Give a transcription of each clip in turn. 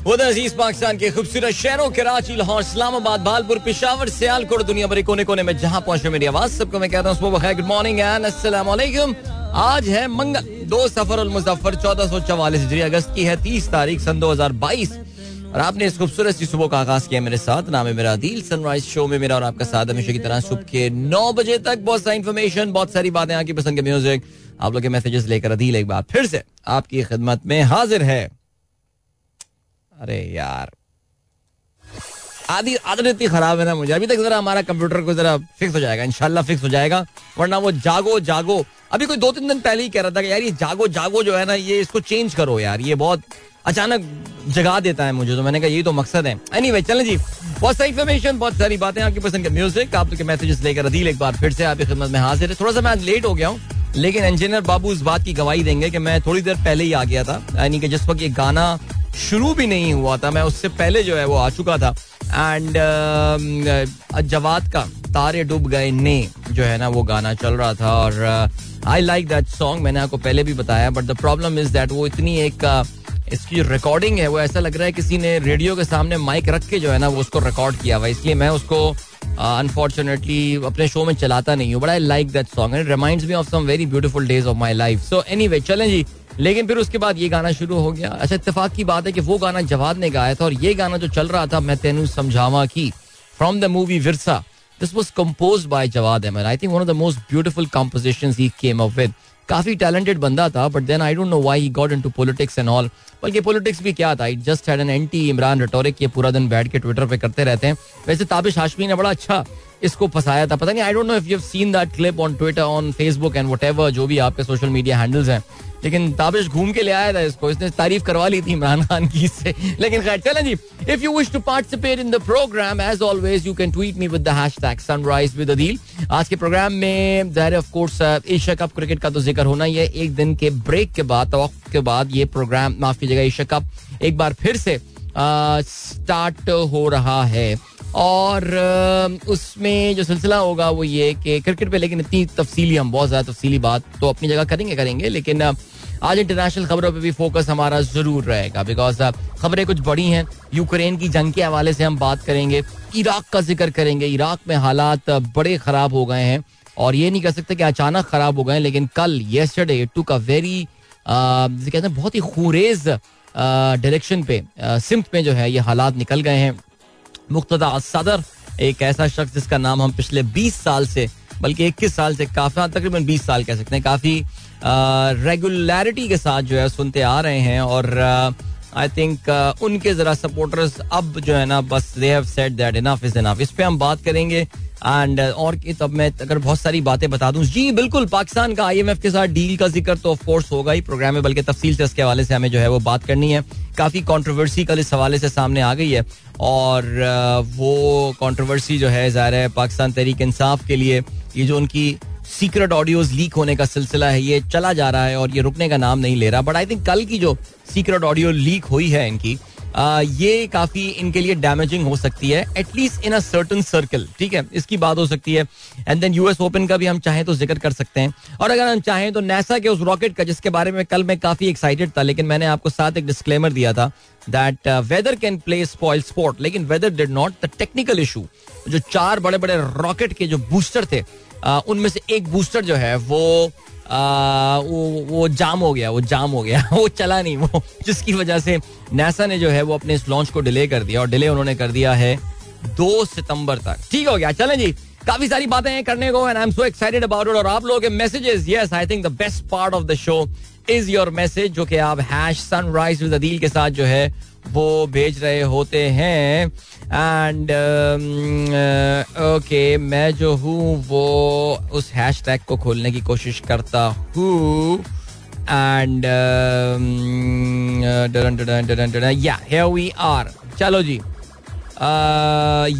उधर अज़ीज़ पाकिस्तान के खूबसूरत शहरों, कराची, लाहौर, इस्लामाबाद, भालपुर, पिशावर, सियालकोट, दुनिया भर कोने कोने में जहाँ पहुँचे मेरी आवाज़, सबको मैं कहता हूँ गुड मॉर्निंग एंड वालेकुम आज है मंगल, दो सफ़र उल मुजफ्फर, चौदह सौ चवालीस अगस्त की है, तीस तारीख सन दो हज़ार बाईस। और आपने इस खूबसूरत सी सुबह का आगाज़ किया मेरे साथ, नाम है मेरा दिल सनराइज शो में मेरा और आपका साथ हमेशा की तरह सुबह के नौ बजे तक बहुत सारी इन्फॉर्मेशन बहुत सारी बातें, आपकी पसंद के म्यूज़िक आप लोग के मैसेजेस लेकर अदील एक बार फिर से आपकी खिदमत में हाजिर है। अरे यार। आदि आदत इतनी खराब है ना मुझे। अभी तक जरा हमारा कंप्यूटर को जरा फिक्स हो जाएगा इंशाल्लाह फिक्स हो जाएगा वरना वो जागो जागो। अभी कोई दो तीन दिन पहले ही कह रहा था कि यार ये जागो जागो जो है ना ये इसको चेंज करो यार ये बहुत अचानक जगा देता है मुझे। तो मैंने कहा यही तो मकसद है। एनी anyway, चलें जी। बहुत सारी इन्फॉर्मेशन बहुत सारी बातें आपकी पसंद के म्यूज़िक आप के मैसेजेस लेकर अदील एक बार फिर से आपकी खिदमत में हाजिर है। थोड़ा सा मैं आज लेट हो गया हूँ लेकिन इंजीनियर बाबू इस बात की गवाही देंगे कि मैं थोड़ी देर पहले ही आ गया था। यानी कि जिस वक्त ये गाना शुरू भी नहीं हुआ था मैं उससे पहले जो है वो आ चुका था। एंड जवाद का तारे डूब गए ने जो है ना वो गाना चल रहा था। और आई लाइक दैट सॉन्ग मैंने आपको पहले भी बताया but the problem is that वो इतनी एक uh, इसकी रिकॉर्डिंग है वो ऐसा लग रहा है किसी ने रेडियो के सामने माइक रख के जो है ना वो उसको रिकॉर्ड किया हुआ इसलिए मैं उसको अनफॉर्चुनेटली uh, अपने शो में चलाता नहीं हूँ but I like that song and reminds me of some very beautiful days of my life so anyway चलें जी लेकिन फिर उसके बाद ये गाना शुरू हो गया। अच्छा इतफाक की बात है कि वो गाना जवाद ने गाया था और ये गाना जो चल रहा था, मैं तेनू समझावा की from the movie Virsa this was compose by Jawad Ahmad I think one of the most beautiful composition he came up with काफ़ी टैलेंटेड बंदा था but then I don't know why he got into politics and all बल्कि politics भी क्या था? I just had an anti Imran rhetoric ये पूरा दिन बैठ के ट्विटर पे करते रहते हैं। वैसे ताबिश हाशमी ने बड़ा अच्छा इसको फंसाया था। पता नहीं I don't know if you have seen that clip on Twitter on Facebook and whatever जो भी आपके सोशल मीडिया हैंडल्स हैं। लेकिन ताबिश घूम के ले आया था इसको। इसने तारीफ़ करवा ली थी इमरान खान की इससे। लेकिन खैर, चलें जी। If you wish to participate in the programme as always you can tweet me with the hashtag sunrise with Adeel आज के प्रोग्राम में ज़ाहिर of course Asia cup cricket का तो ज़िक्र होना ही है। एक दिन के ब्रेक के बाद तवक्फ के बाद ये प्रोग्राम माफ़ कीजिएगा एशिया कप एक बार फिर से स्टार्ट हो रहा है। और उसमें जो सिलसिला होगा वो ये कि क्रिकेट पे लेकिन इतनी तफसीली, हम बहुत ज़्यादा तफसीली बात तो अपनी जगह करेंगे करेंगे, लेकिन आज इंटरनेशनल खबरों पे भी फोकस हमारा ज़रूर रहेगा बिकॉज़ खबरें कुछ बड़ी हैं। यूक्रेन की जंग के हवाले से हम बात करेंगे। इराक का ज़िक्र करेंगे। इराक में हालात बड़े खराब हो गए हैं और ये नहीं कह सकते कि अचानक खराब हो गए हैं, लेकिन कल येस्टरडे टू का वेरी कहते हैं, बहुत ही खूरेज डायरेक्शन पे सिम्त में जो है ये हालात निकल गए हैं। मुख्तदा सदर एक ऐसा शख्स जिसका नाम हम पिछले 20 साल से बल्कि 21 साल से काफ़ी तकरीबन 20 साल कह सकते हैं काफ़ी रेगुलरिटी के साथ जो है सुनते आ रहे हैं और आई थिंक उनके जरा सपोर्टर्स अब जो है ना बस they have said that enough is enough इस पे हम बात करेंगे एंड uh, और तब मैं अगर बहुत सारी बातें बता दूँ। जी बिल्कुल पाकिस्तान का आईएमएफ के साथ डील का ज़िक्र तो ऑफ़ कोर्स होगा ही प्रोग्राम में बल्कि तफसील से इसके हवाले से हमें जो है वो बात करनी है। काफ़ी कंट्रोवर्सी कल इस हवाले से सामने आ गई है। और वो कंट्रोवर्सी जो है, ज़ाहिर है, पाकिस्तान तहरीक इंसाफ के लिए, ये जो उनकी सीक्रेट ऑडियोज लीक होने का सिलसिला है, ये चला जा रहा है और ये रुकने का नाम नहीं ले रहा। बट आई थिंक कल की जो सीक्रेट ऑडियो लीक हुई है इनकी ये काफ़ी इनके लिए डैमेजिंग हो सकती है at least in a certain circle ठीक है? इसकी बात हो सकती है। एंड देन यूएस ओपन का भी हम चाहें तो ज़िक्र कर सकते हैं। और अगर हम चाहें तो नेसा के उस रॉकेट का, जिसके बारे में कल मैं काफ़ी एक्साइटेड था, लेकिन मैंने आपको साथ एक डिस्क्लेमर दिया था that weather can play spoil sport लेकिन weather did not the technical issue जो चार बड़े बड़े रॉकेट के जो बूस्टर थे उनमें से एक बूस्टर जो है, वो वो वो जाम हो गया, वो जाम हो गया। वो चला नहीं वो। जिसकी वजह से नासा ने जो है वो अपने इस लॉन्च को डिले कर दिया और डिले उन्होंने कर दिया है दो सितंबर तक। ठीक हो गया, चलें जी। काफ़ी सारी बातें हैं करने को and I am so excited about it और आप लोगों के messages yes I think the best part of the show is your message जो कि आप हैश सनराइज विद अदील के साथ जो है वो भेज रहे होते हैं। एंड ओके um, uh, मैं जो हूँ वो उस हैश टैग को खोलने की कोशिश करता हूँ। एंड वी आर चलो जी।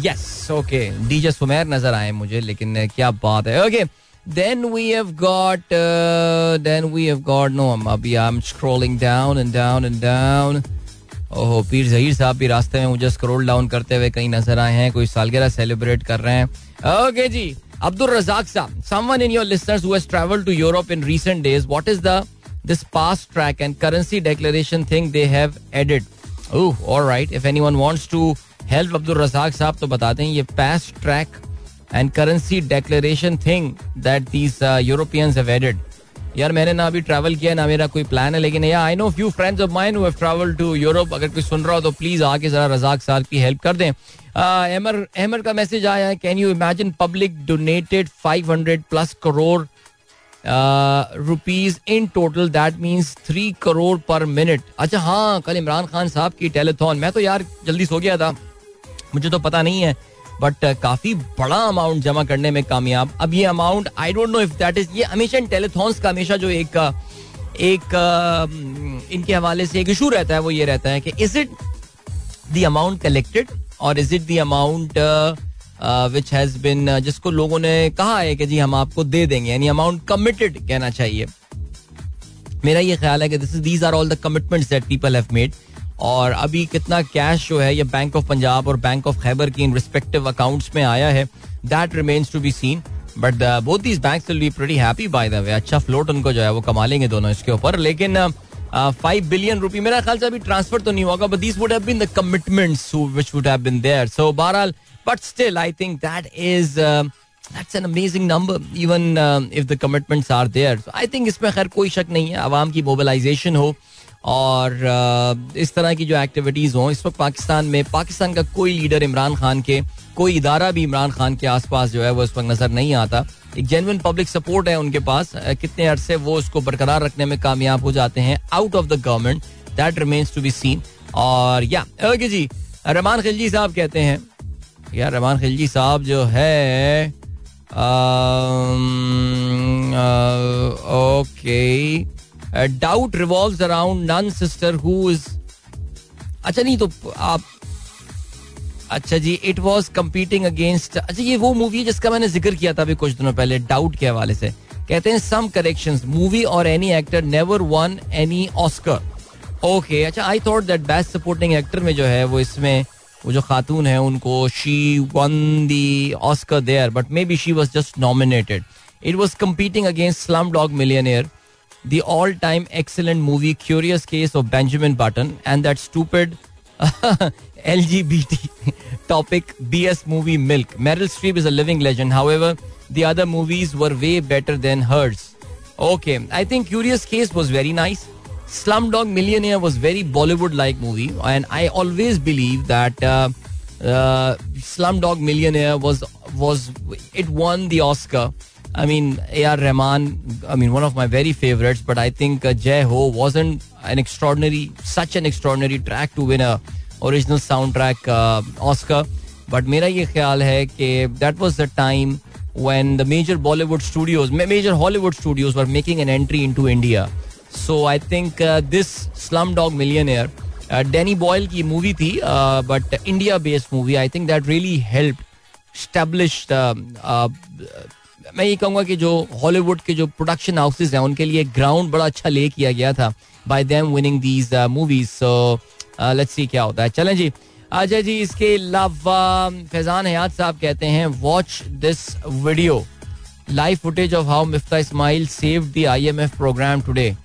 यस ओके डीजे सुमेर नज़र आए मुझे लेकिन uh, क्या बात है। Okay then we have got uh, then we have got no अभी I'm scrolling down and down and down. ओहो पीर जहीर साहब भी रास्ते में मुझे स्क्रॉल डाउन करते हुए कहीं नज़र आए हैं कोई सालगिरह सेलिब्रेट कर रहे हैं। ओके जी अब्दुल रजाक साहब someone in your listeners who has travelled to Europe in recent days what is the this fast track and currency declaration thing they have added oh alright if anyone wants to help Abdul Razzaq साहब तो बताते हैं ये fast track and currency declaration thing that these Europeans have added यार मैंने ना अभी travel किया ना मेरा कोई प्लान है लेकिन या I know few friends of mine have travelled to Europe अगर कोई सुन रहा हो तो प्लीज़ आके जरा रजाक साहब की हेल्प कर दें अहमर अहमर का मैसेज आया है can you imagine public donated 500 plus crore rupees in total that means three crore per minute अच्छा हाँ कल इमरान खान साहब की टेलीथॉन मैं तो यार जल्दी सो गया था मुझे तो पता नहीं है बट काफ़ी बड़ा अमाउंट जमा करने में कामयाब। अब ये amount I don't know if that is ये हमेशा टेलीथॉन्स का हमेशा जो एक एक इनके हवाले से एक इशू रहता है, वो ये रहता है कि is it the amount collected और is it the amount which has been जिसको लोगों ने कहा है कि जी हम आपको दे देंगे, यानी अमाउंट कमिटेड कहना चाहिए। मेरा ये ख्याल है कि this is these are all the commitments that people have made और अभी कितना कैश जो है ये बैंक ऑफ़ पंजाब और बैंक ऑफ़ खैबर की इन रिस्पेक्टिव अकाउंट्स में आया है that remains to be seen but both these bank will be pretty happy by the way अच्छा फ्लोट उनको जो है वो कमा लेंगे दोनों इसके ऊपर. लेकिन फाइव बिलियन रुपी मेरा ख्याल से अभी ट्रांसफ़र तो नहीं होगा but these would have been the commitments which would have been there so बहरहाल but still I think that is that's an amazing number even if the commitments are there I think इसमें खैर कोई शक नहीं है, आवाम की mobilisation हो और इस तरह की जो एक्टिविटीज़ हों, इस वक्त पाकिस्तान में, पाकिस्तान का कोई लीडर इमरान खान के, कोई इदारा भी इमरान खान के आसपास जो है, वो इस वक्त नज़र नहीं आता। एक जेनविन पब्लिक सपोर्ट है उनके पास। कितने अरसे वो उसको बरकरार रखने में कामयाब हो जाते हैं out of the government that remains to be seen और या ओके जी, रमान खिलजी साहब कहते हैं यार रमान खिलजी साहब जो है okay doubt revolve around nun sister who is अच्छा नहीं तो आप अच्छा जी इट वॉज़ कम्पीटिंग अगेंस्ट अच्छा ये वो मूवी है जिसका मैंने ज़िक्र किया था अभी कुछ दिनों पहले डाउट के हवाले से। कहते हैं सम करेक्शन मूवी और any actor never won any Oscar okay अच्छा I thought that best supporting actor में जो है, वो इसमें, वो जो खातून है, उनको she won the Oscar there but may be she was just nominated it was competing against Slumdog Millionaire the all time excellent movie Curious Case of Benjamin Button and that stupid LGBT topic BS movie Milk. Meryl Streep is a living legend. However, the other movies were way better than hers. Okay, I think Curious Case was very nice. Slumdog Millionaire was very Bollywood like movie and I always believe that uh, uh, Slumdog Millionaire was was it won the Oscar I mean, A.R. Rahman, I mean, one of my very favorites, but I think uh, Jai Ho wasn't an extraordinary, such an extraordinary track to win a original soundtrack uh, Oscar. But मेरा ये ख्याल है कि that was the time when the major Bollywood studios, major Hollywood studios were making an entry into India. So I think uh, this Slumdog Millionaire, uh, Danny Boyle की movie थी, uh, but India-based movie. I think that really helped establish the uh, मैं ये कहूँगा कि जो Hollywood के जो production houses हैं, उनके लिए ग्राउंड बड़ा अच्छा ले किया गया था by them winning these movies so let's see क्या होता है। चलें जी। अच्छा जी, इसके अलावा फैजान हयात साहब कहते हैं watch this video live footage of how Miftah Ismail save the IMF program today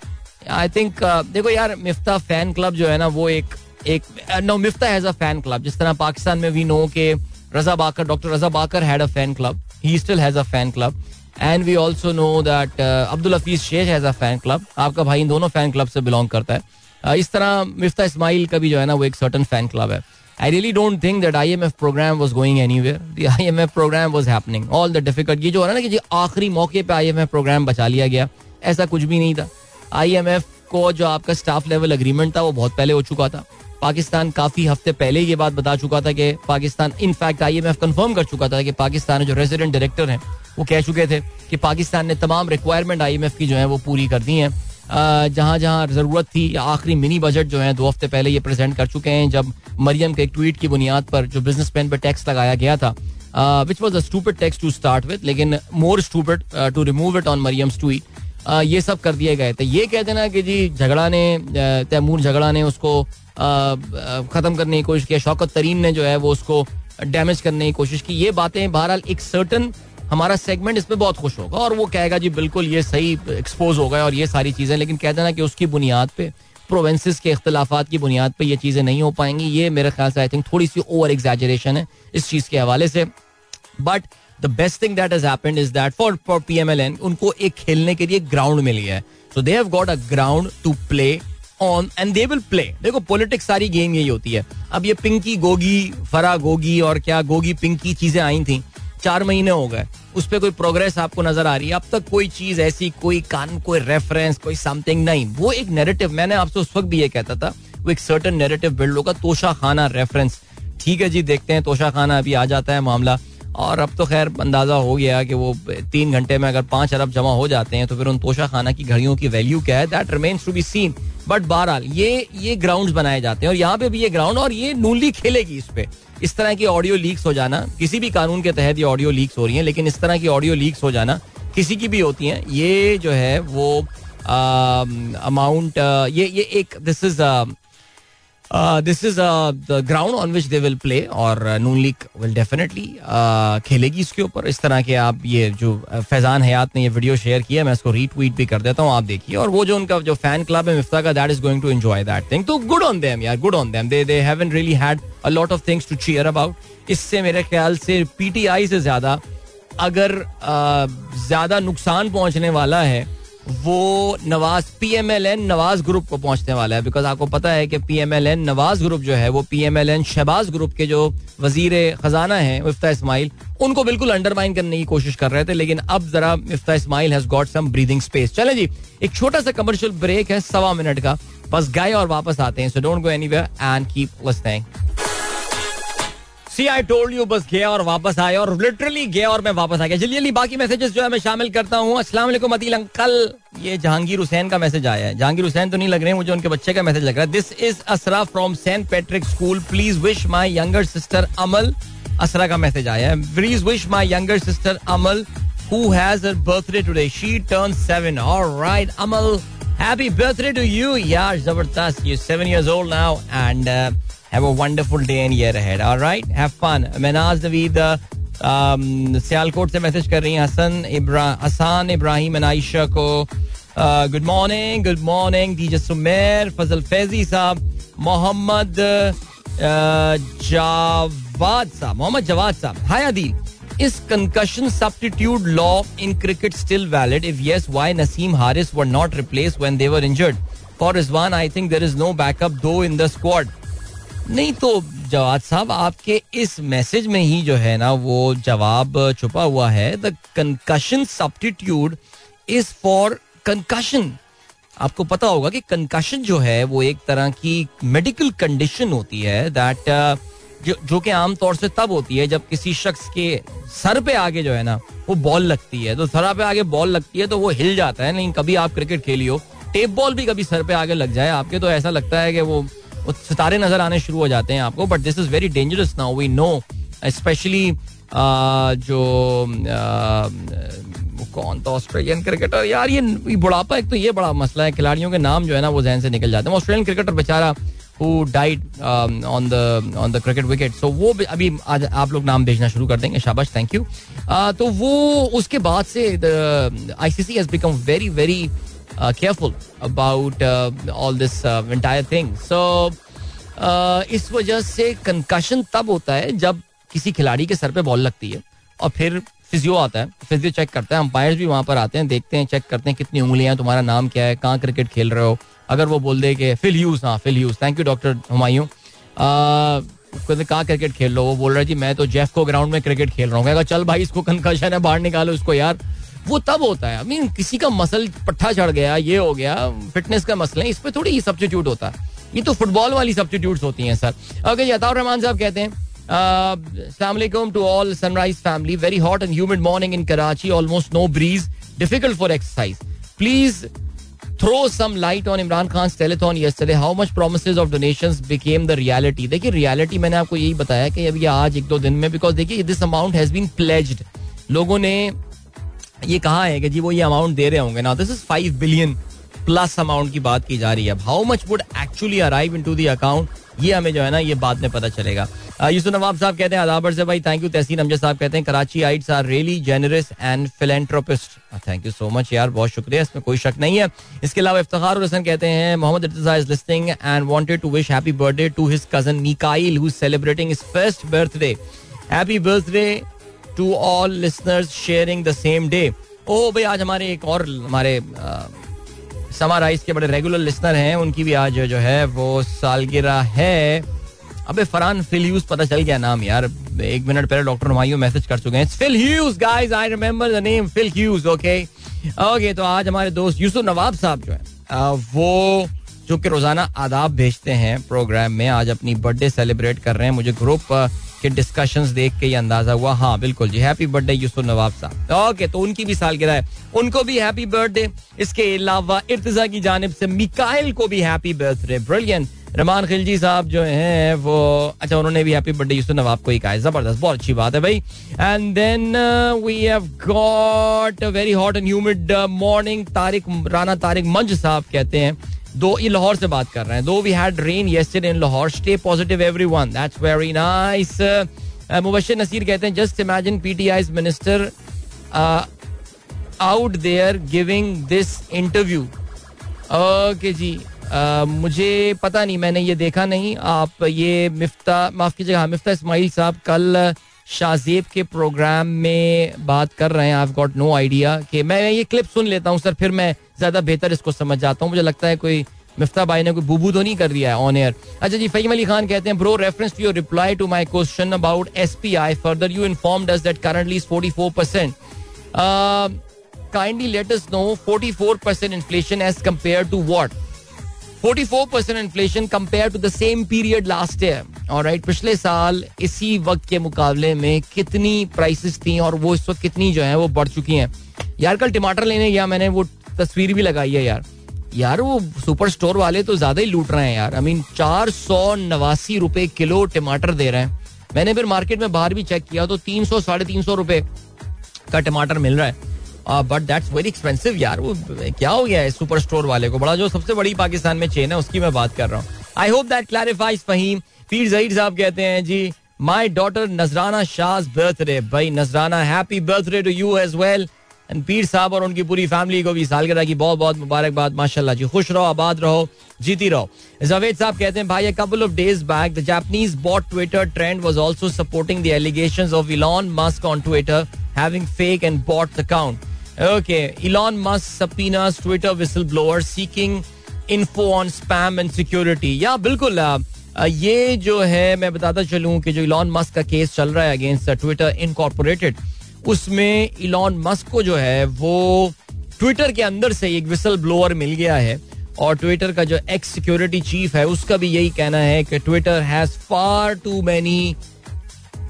I think देखो यार मिफ्ता फ़ैन क्लब जो है ना, वो एक एक no Miftah has a fan club जिस तरह पाकिस्तान में वी नो के Raza Baqir doctor Raza Baqir had a fan club he still has a fan club and we also know that Abdul Hafeez Shaikh has a fan club आपका भाई इन दोनों fan club से belong करता है। Uh, इस तरह मिफ्ता इस्माइल का भी जो है ना वो एक सर्टन फ़ैन क्लब है। आई I really don't think that IMF program was going anywhere. The IMF program was happening. All the difficult ये जो है ना कि आखिरी मौके पे IMF program बचा लिया गया। ऐसा कुछ भी नहीं था। IMF को जो आपका स्टाफ लेवल अग्रीमेंट था वो बहुत पहले हो चुका था। पाकिस्तान काफ़ी हफ़्ते पहले ये बात बता चुका था कि पाकिस्तान इनफैक्ट आईएमएफ कंफर्म कर चुका था कि पाकिस्तान जो रेजिडेंट डायरेक्टर हैं, वो कह चुके थे कि पाकिस्तान ने तमाम रिक्वायरमेंट आईएमएफ की जो है, वो पूरी कर दी हैं। जहाँ जहाँ ज़रूरत थी आखिरी मिनी बजट जो है, दो हफ़्ते पहले ये प्रेजेंट कर चुके हैं, जब मरियम के एक ट्वीट की बुनियाद पर जो बिज़नेस मैन पर टैक्स लगाया गया था which was a tax to start with लेकिन more stupid to remove it on Maryam tweet ये सब कर दिए गए थे। ये कह देना कि जी झगड़ा ने तैमूर झगड़ा ने उसको ख़त्म करने की कोशिश की, शौकत तरीन ने जो है वो उसको डैमेज करने की कोशिश की। ये बातें बहरहाल एक सर्टन हमारा सेगमेंट इसमें बहुत खुश होगा और वो कहेगा, जी, बिल्कुल ये सही एक्सपोज हो गया और ये सारी चीज़ें लेकिन कह देना कि उसकी बुनियाद पे प्रोवेंसेस के अख्तिलाफात की बुनियाद पर ये चीज़ें नहीं हो पाएँगी। ये मेरे ख्याल से आई थिंक थोड़ी सी ओवर एग्जैजरेशन है इस चीज़ के हवाले से। But the best thing that has happened is that for for PMLN उनको एक खेलने के लिए ग्राउंड मिली है। So they have got a ground to play on and they will play देखो पॉलिटिक्स सारी गेम यही होती है। अब ये पिंकी गोगी फरा गोगी और क्या गोगी पिंकी चीज़ें आई थी। चार महीने हो गए। उस पर कोई प्रोग्रेस आपको नज़र आ रही है? अब तक कोई चीज़ ऐसी, कोई कान, कोई रेफरेंस कोई समथिंग नहीं। वो एक नेरेटिव मैंने आपसे उस वक्त भी ये कहता था, वो एक सर्टन नेरेटिव बिल्ड होगा तोशा खाना रेफरेंस ठीक है जी, देखते हैं तोशा खाना अभी आ जाता है मामला। और अब तो खैर, अंदाज़ा हो गया कि वो तीन घंटे में अगर पाँच अरब जमा हो जाते हैं तो फिर उन तोशा खाना की घड़ियों की वैल्यू क्या है? That remains to be seen but बहरहाल, ये ये ग्राउंड बनाए जाते हैं और यहाँ पे भी ये ग्राउंड और ये नूली खेलेगी इस पे। इस तरह की ऑडियो लीक्स हो जाना, किसी भी कानून के तहत ये ऑडियो लीक्स हो रही हैं, लेकिन इस तरह की ऑडियो लीक्स हो जाना, किसी की भी होती हैं, ये जो है वो अमाउंट ये ये एक this is this is the ground on which they will play और नून लीग विल डेफिनेटली खेलेगी इसके ऊपर। इस तरह के आप ये जो फैजान हयात ने ये वीडियो शेयर किया, मैं इसको रीट्वीट भी कर देता हूँ, आप देखिए। और वो जो उनका जो फ़ैन क्लब है, मिफ्ता का that is going to enjoy that thing तो गुड ऑन देम यार good on them they they haven't really had a lot of things to cheer about इससे मेरे ख्याल से पीटीआई से ज़्यादा अगर ज़्यादा नुकसान पहुँचने वाला है वो Nawaz P M L N Nawaz group को पहुँचने वाला है बिकॉज़ आपको पता है कि पीएमएलएन नवाज़ ग्रुप जो है, वो पीएमएलएन शहबाज ग्रुप के जो वज़ीर खजाना है, मिफ्ता इस्माइल, उनको बिल्कुल अंडरमाइन करने की कोशिश कर रहे थे, लेकिन अब जरा Miftah Ismail has got some breathing space चले जी, एक छोटा सा कमर्शियल ब्रेक है, सवा मिनट का, बस गए और वापस आते हैं so don't go anywhere and keep listening see I told you बस गया और वापस आया और लिटरली गया और मैं वापस आ गया जल्दी जल्दी बाकी मैसेजेस जो है मैं शामिल करता हूँ अस्सलाम वालेकुम अंकल ये जहांगीर हुसैन का मैसेज आया है जहांगीर हुसैन तो नहीं लग रहे हैं मुझे उनके बच्चे का मैसेज लग रहा है this is Asra from Saint Patrick school please wish my younger sister Amal Asra का मैसेज आया है please wish my younger sister Amal who has her birthday today. She turned seven. All right, Amal, happy birthday to you. Yeah, Zabardast. You're seven years old now, and uh, Have a wonderful day and year ahead. All right, have fun. Manaz Naveed Sialkot से message कर रही हैं Hasan इब्रा Hasan Ibrahim and Ayesha को good morning good morning DJ Sumer Fazal Faizi साहब Mohammad Javad साहब मोहम्मद जवाद साहब हाय Adeel Is concussion substitute law in cricket still valid? If yes, why Naseem Haris were not replaced when they were injured? For Rizwan, I think there is no backup though in the squad. नहीं तो जवाब साहब आपके इस message में ही जो है ना वो जवाब छुपा हुआ है। The concussion substitute is for concussion आपको पता होगा कि कंकशन जो है वो एक तरह की मेडिकल कंडीशन होती है दैट uh, जो जो कि आमतौर से तब होती है जब किसी शख्स के सर पे आगे जो है ना वो बॉल लगती है। तो सर पे आगे बॉल लगती है तो वो हिल जाता है। नहीं कभी आप क्रिकेट खेली हो टेप बॉल भी कभी सर पे आगे लग जाए आपके तो ऐसा लगता है कि वो सितारे नज़र आने शुरू हो जाते हैं आपको but this is very dangerous now we know specially जो कौन तो ऑस्ट्रेलियन क्रिकेटर यार, ये बुढ़ापा एक तो ये बड़ा मसला है, खिलाड़ियों के नाम जो है ना, वो जहन से निकल जाते हैं। ऑस्ट्रेलियन क्रिकेटर बेचारा who died on the on the cricket wicket so वो अभी आज आप लोग नाम भेजना शुरू कर देंगे, शाबाश थैंक यू तो वो, उसके बाद से ICC has become very very uh, about all entire thing. So uh, इस वजह से कंकशन तब होता है जब किसी खिलाड़ी के सर पे बॉल लगती है और फिर फिजियो आता है। फिजियो चेक करता है अंपायर्स भी वहाँ पर आते हैं देखते हैं चेक करते हैं कितनी उंगलियाँ हैं तुम्हारा नाम क्या है कहाँ क्रिकेट खेल रहे हो। अगर वो बोल दे कि फिल यूज़ हाँ Phil Hughes thank you doctor Humayun. कहाँ क्रिकेट खेल लो वो बोल रहा है जी मैं तो जेफ को ग्राउंड में क्रिकेट खेल रहा हूँ। चल भाई इसको कंकशन है बाहर निकालो इसको यार। वो तब होता है। मीन किसी का मसल पट्टा चढ़ गया, ये हो गया फिटनेस का मसल है, इस पर थोड़ी सब्सिट्यूट होता है। ये तो फुटबॉल वाली सब्सिट्यूट होती है सर ओके यताउर रहमान साहब कहते हैं अलैक्म hot and morning in Karachi almost no breeze difficult for exercise please throw some light on Imran Khan telethon how much promise of donation became the reality देखिए reality मैंने आपको यही बताया कि अभी आज एक दो दिन में बिकॉज़ देखिए this amount has been pledged लोगों ने ये कहा है कि जी वो ये अमाउंट दे रहे होंगे. ना this is five billion plus amount की बात की जा रही है. How much would actually arrive in to account ये हमें जो है ना, ये बाद में पता चलेगा. यूसुफ नवाब साहब कहते हैं, आदाबर से भाई थैंक यू तहसीन अमजद साहब कहते हैं, Karachiites are really generous and philanthropist thank you so much यार, बहुत शुक्रिया. इसमें कोई शक नहीं है. इसके अलावा इफ्तार हसन कहते हैं, Mohammad Irtaza is listening and wanted to wish happy birthday to his cousin Mikail who celebrating his first birthday happy birthday to all listeners sharing the same day ओ भाई, आज हमारे एक और, हमारे समा राइस के बड़े रेगुलर लिसनर हैं, उनकी भी आज जो है वो सालगिरह है। अबे, फरहान फिल ह्यूज पता चल गया नाम यार। एक मिनट पहले डॉक्टर हुमायूं मैसेज कर चुके हैं। Phil Hughes guys I remember the name Phil Hughes okay okay तो आज हमारे दोस्त यूसुफ नवाब साहब जो है वो, जो कि रोज़ाना आदाब भेजते हैं प्रोग्राम में, आज अपनी बर्थडे सेलिब्रेट कर रहे हैं। मुझे ग्रुप के डिस्कशंस देख के ये अंदाज़ा हुआ। हाँ बिल्कुल जी। हैप्पी बर्थडे यूसुफ नवाब साहब। ओके तो उनकी भी सालगिरह है। उनको भी हैप्पी बर्थडे इसके अलावा इर्तजा की जानब से मिकाइल को भी happy birthday brilliant Rehman Khilji साहब जो हैं, वो अच्छा उन्होंने भी हैप्पी बर्थडे यूसुफ नवाब को ही कहा है। ज़बरदस्त। बहुत अच्छी बात है भाई। And then we have got very hot and humid morning Tariq Rana Tariq Manj साहब कहते हैं। दो ये लाहौर से बात कर रहे हैं। Though we had rain yesterday in Lahore. Stay positive everyone that's very nice Mubashir Naseer कहते हैं just imagine PTI's minister out there giving this interview okay ji uh, मुझे पता नहीं मैंने ये देखा नहीं। आप ये मिफ्ता माफ़ कीजिएगा हाँ मिफ्ता इस्माइल साहब कल शाहजेब के प्रोग्राम में बात कर रहे हैं। आई गॉट नो आइडिया कि मैं ये क्लिप सुन लेता हूँ सर फिर मैं ज़्यादा बेहतर इसको समझ जाता हूँ। मुझे लगता है कोई मिफ्ता भाई ने कोई बुबू तो नहीं कर दिया है ऑन एयर अच्छा जी, फहीम अली खान कहते हैं bro reference to your reply to my question about SPI further you informed us that currently is 44% kindly let us know 44% inflation as compare to what 44% inflation compare to the same period last year और right पिछले साल इसी वक्त के मुकाबले में कितनी prices थी और वो इस वक्त कितनी जो है, वो बढ़ चुकी हैं। यार, कल टमाटर लेने गया मैंने, वो तस्वीर भी लगाई है यार। यार, वो सुपर स्टोर वाले तो ज़्यादा ही लूट रहे हैं यार। आई मीन चार सौ नवासी रुपए किलो टमाटर दे रहे हैं। मैंने फिर मार्केट में बाहर भी चेक किया तो तीन सौ, साढ़े तीन सौ रुपए का टमाटर मिल रहा है। बट दैट्स वेरी एक्सपेंसिव यार। वो, क्या हो गया है सुपर स्टोर वाले को? बड़ा जो सबसे बड़ी पाकिस्तान में चेन है, उसकी मैं बात कर रहा हूँ। I hope that clarifies Faheem Pir Zaheer साहब कहते हैं, जी माई डॉटर नजराना शाह बर्थडे भाई Nazrana happy birthday to you as well Pir साहब और उनकी पूरी फैमिली को भी सालगिरह की बहुत बहुत मुबारकबाद, माशाल्लाह। जी, खुश रहो, आबाद रहो, जीती रहो। जावेद साहब कहते हैं, भाई couple of days back the Japanese bot Twitter trend was also supporting the allegations of Elon Musk on Twitter having fake and bot account okay Elon Musk सबीनास Twitter whistleblower seeking info on spam and security या बिल्कुल ये जो है मैं बताता चलूँ कि जो इलॉन मस्क का केस चल रहा है अगेंस्ट ट्विटर इनकॉर्पोरेटेड उसमें इलॉन मस्क को जो है, वो ट्विटर के अंदर से एक विसल ब्लोअर मिल गया है और ट्विटर का जो एक्स सिक्योरिटी चीफ है, उसका भी यही कहना है कि Twitter has far too many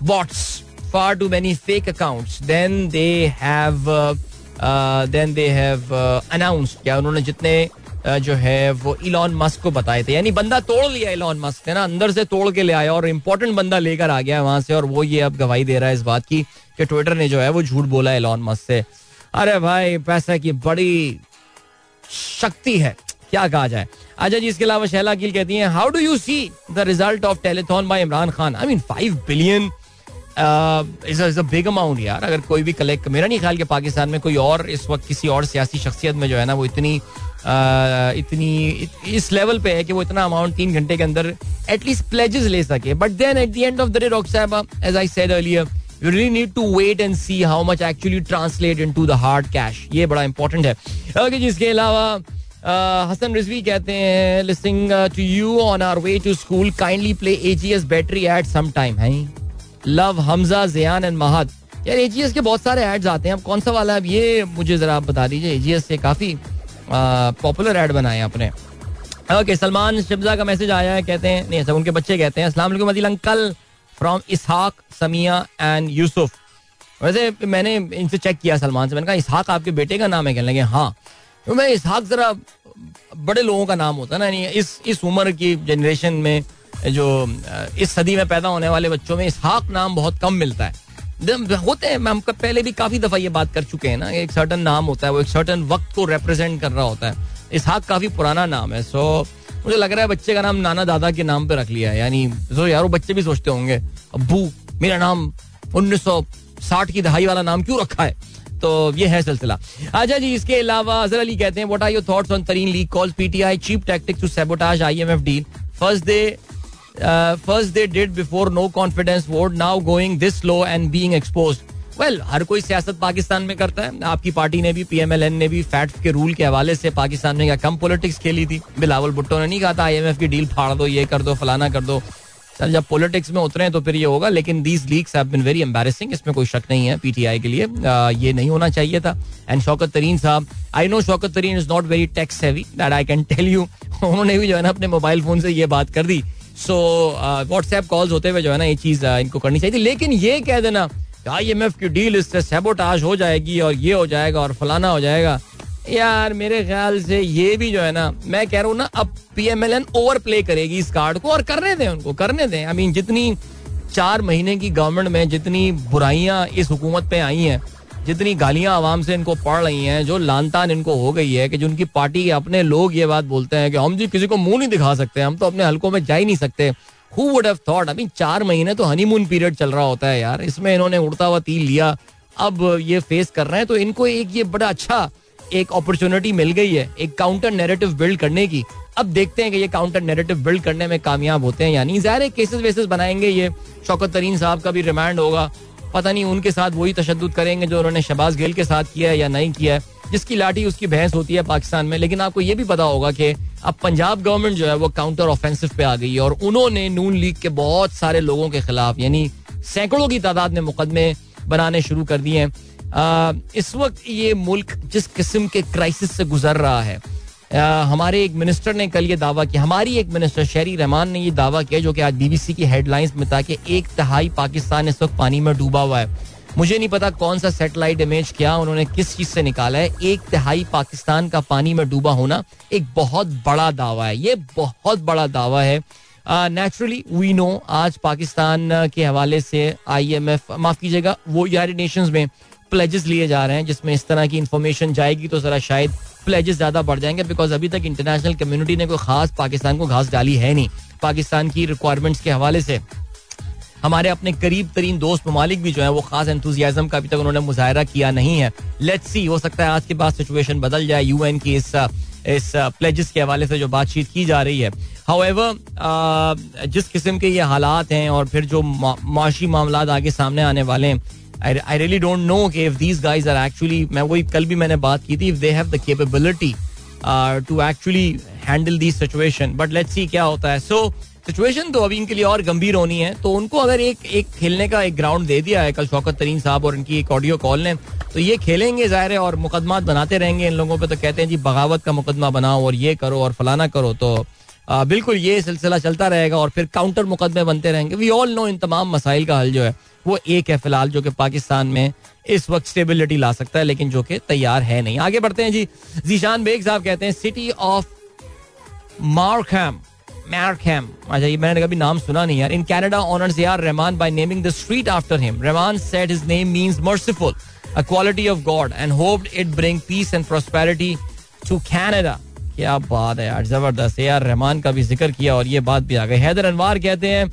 bots far too many fake accounts than they have then they have क्या उन्होंने जितने जो है, वो इलॉन मस्क को बताए थे। यानी बंदा तोड़ लिया इलॉन मस्क ने ना, अंदर से तोड़ के ले आया और इंपॉर्टेंट बंदा लेकर आ गया वहाँ से और वो ये अब गवाही दे रहा है इस बात की कि ट्विटर ने जो है, वो झूठ बोला एलॉन मस्क से। अरे भाई, पैसा की बड़ी शक्ति है। क्या कहा जाए? अच्छा जी, इसके अलावा शैला गिल कहती हैं how do you see the result of telethon by Imran Khan I mean five billion big amount यार। अगर कोई भी कलेक्ट मेरा नहीं ख्याल कि पाकिस्तान में कोई और इस वक्त किसी और सियासी शख्सियत में जो है ना, वो इतनी इतनी इत, इस लेवल पे है कि वो इतना अमाउंट तीन घंटे के अंदर एटलीस्ट प्लेजेस ले सके. But then at the end of the day doctor साहब as I said earlier you really need to wait and see how much actually translate into the hard cash ये बड़ा important है. Okay जिसके अलावा हसन रिजवी कहते हैं listening to you on our way to school kindly play AGS battery ad some time है? Love Hamza Zian and Mahad यार AGS के बहुत सारे एड्स आते हैं. अब कौन सा वाला है? अब ये मुझे जरा आप बता दीजिए. एजीएस से काफ़ी पॉपुलर एड बनाए अपने। ओके सलमान शिब्जा का मैसेज आया है, कहते हैं, नहीं सब उनके बच्चे कहते हैं, अस्सलाम Adil uncle from Ishaq, Samia and Yusuf. वैसे मैंने इनसे चेक किया सलमान से, मैंने कहा, इसहाक आपके बेटे का नाम है? कहने लगे हाँ। तो मैं इसहाक जरा बड़े लोगों का नाम होता है ना इस इस उम्र की जनरेशन में जो, इस सदी में पैदा होने वाले बच्चों में इसहाक नाम बहुत कम मिलता है। होते हैं हम पहले भी काफ़ी दफ़ा ये बात कर चुके हैं ना, एक सर्टन नाम होता है, वो एक सर्टन वक्त को रिप्रेजेंट कर रहा होता है। इसहाक काफ़ी पुराना नाम है सो मुझे लग रहा है बच्चे का नाम नाना दादा के नाम पे रख लिया है, यानी तो यार, वो बच्चे भी सोचते होंगे अबू मेरा नाम उन्नीस सौ साठ की दहाई वाला नाम क्यों रखा है? तो ये है सिलसिला। अच्छा जी, इसके अलावा अजहर अली कहते हैं what are your thoughts on Tareen leak calls PTI cheap tactics to sabotage IMF deal first day first they did before no confidence vote now going this low and being exposed well हर कोई सियासत पाकिस्तान में करता है। आपकी party ने भी पीएमएलएन ने भी फैट के रूल के हवाले से पाकिस्तान में क्या कम पॉलिटिक्स खेली थी। बिलावल भुट्टो ने नहीं कहा था आईएमएफ की डील फाड़ दो ये कर दो फलाना कर दो। चल जब पॉलिटिक्स में उतरे तो फिर ये होगा लेकिन these leaks have been very embarrassing इसमें कोई शक नहीं है पीटीआई के लिए आ, ये नहीं होना चाहिए था। एंड शौकत तरीन साहब I know Shaukat Tareen is not very tech savvy that I can tell you उन्होंने भी जो है ना अपने मोबाइल फ़ोन से ये बात कर दी। सो व्हाट्सएप कॉल्स होते हुए जो है ना, ये चीज़ इनको करनी चाहिए लेकिन ये कह देना आई एम एफ़ की डील इससे सेबोटाज हो जाएगी और ये हो जाएगा और फलाना हो जाएगा। यार, मेरे ख्याल से ये भी जो है ना, मैं कह रहा हूँ ना, अब पीएमएलएन ओवर प्ले करेगी इस कार्ड को और करने दें उनको, करने दें। आई मीन जितनी चार महीने की गवर्नमेंट में जितनी बुराइयाँ इस हुकूमत पे आई हैं जितनी गालियाँ आवाम से इनको पड़ रही हैं, जो लानतान इनको हो गई है कि जो उनकी पार्टी के अपने लोग ये बात बोलते हैं कि हम जी किसी को मुँह नहीं दिखा सकते, हम तो अपने हलकों में जा ही नहीं सकते। हु वुड हैव थॉट अभी चार महीने तो हनीमून पीरियड चल रहा होता है यार, इसमें इन्होंने उड़ता हुआ तील लिया, अब ये फेस कर रहे हैं तो इनको एक ये बड़ा अच्छा एक अपॉर्चुनिटी मिल गई है, एक काउंटर नेरेटिव बिल्ड करने की। अब देखते हैं कि ये काउंटर नेरेटिव बिल्ड करने में कामयाब होते हैं यानी ज़ाहिर केसेस वेसेस बनाएँगे ये। शौकत तरीन साहब का भी रिमांड होगा। पता नहीं उनके साथ वही तशद करेंगे जो उन्होंने शबाज गिल के साथ किया है या नहीं किया है, जिसकी लाठी उसकी भैंस होती है पाकिस्तान में। लेकिन आपको ये भी पता होगा कि अब पंजाब गवर्नमेंट जो है वो काउंटर ऑफेंसिव पे आ गई है और उन्होंने नून लीग के बहुत सारे लोगों के खिलाफ, यानी सैकड़ों की तादाद में मुकदमे बनाने शुरू कर दिए हैं। इस वक्त ये मुल्क जिस किस्म के क्राइसिस से गुजर रहा है हमारे एक मिनिस्टर ने कल ये दावा किया, हमारी एक मिनिस्टर शहरी रहमान ने ये दावा किया जो कि आज बीबीसी की हेडलाइंस में था कि एक तहाई पाकिस्तान इस वक्त पानी में डूबा हुआ है। मुझे नहीं पता कौन सा सेटेलाइट इमेज क्या, उन्होंने किस चीज़ से निकाला है। एक तिहाई पाकिस्तान का पानी में डूबा होना एक बहुत बड़ा दावा है। ये बहुत बड़ा दावा है। नेचुरली वी नो आज पाकिस्तान के हवाले से आई एम एफ़ माफ़ कीजिएगा, वो यूनाइटेड नेशंस में प्लेजेस लिए जा रहे हैं, जिसमें इस तरह की इंफॉर्मेशन जाएगी तो जरा शायद प्लेजेस ज़्यादा बढ़ जाएँगे बिकॉज़ अभी तक इंटरनेशनल कम्युनिटी ने कोई खास पाकिस्तान को घास डाली है नहीं। पाकिस्तान की रिक्वायरमेंट्स के हवाले से हमारे अपने करीब तरीन दोस्त ममालिक भी जो है, वो खास एंथुजियाजम का अभी तक उन्होंने मुजाहरा किया नहीं है। लेट्स सी हो सकता है आज के बाद सिचुएशन बदल जाए यूएन की इस इस प्लेजेस के हवाले से जो बातचीत की जा रही है। हाउएवर जिस किस्म के ये हालात हैं और फिर जो माशी मामला आगे सामने आने वाले हैं आई रियली डोंट नो कि if these guys are actually मैं वही कल भी मैंने बात की थी if they have the capability to actually handle this situation but let's see क्या होता है. सो सिचुएशन तो अभी इनके लिए और गंभीर होनी है. तो उनको अगर एक एक खेलने का एक ग्राउंड दे दिया है कल शौकत तरीन साहब और इनकी एक ऑडियो कॉल ने तो ये खेलेंगे ज़ाहिर है और मुकदमा बनाते रहेंगे इन लोगों पे तो कहते हैं, जी, बगावत का मुकदमा बनाओ और ये करो और फलाना करो. तो बिल्कुल ये सिलसिला चलता रहेगा और फिर काउंटर मुकदमे बनते रहेंगे। वी ऑल नो इन तमाम मसाइल का हल जो है, वो एक है फ़िलहाल, जो कि पाकिस्तान में इस वक्त स्टेबिलिटी ला सकता है, लेकिन जो कि तैयार है नहीं। आगे बढ़ते हैं जी। जीशान बेग साहब कहते हैं सिटी ऑफ़ मार्कहम. अच्छा ये मैंने कभी नाम सुना नहीं यार। In Canada honours A R Rahman by naming the street after him Rahman said his name means merciful a quality of God, and hoped it bring peace and prosperity to Canada. क्या बात है यार, ज़बरदस्त यार रहमान का भी ज़िक्र किया और ये बात भी आ गई हैदर अनवार कहते हैं,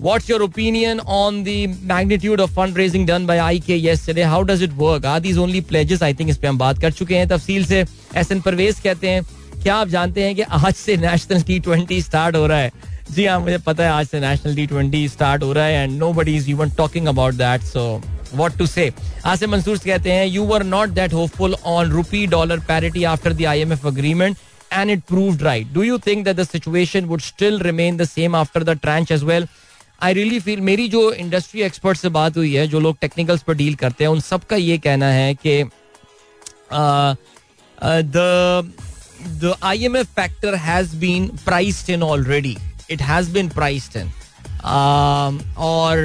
What's your opinion on the magnitude of fundraising done by IK yesterday? How does it work? Are these only pledges? I think इस पे हम बात कर चुके हैं तफसील से एस एन परवेज कहते हैं, क्या आप जानते हैं कि आज से नेशनल टी ट्वेंटी स्टार्ट हो रहा है जी हाँ मुझे पता है आज से नेशनल टी ट्वेंटी स्टार्ट हो रहा है and nobody is even talking about that so what to say आसे मंसूर कहते हैं you are not that hopeful on rupee dollar parity after the I M F agreement and it proved right do you think that the situation would still remain the same after the tranche as well I really feel मेरी जो industry expert से बात हुई है जो लोग technicals पर deal करते हैं उन सबका ये कहना है कि the I M F factor has been priced in already it has been priced in और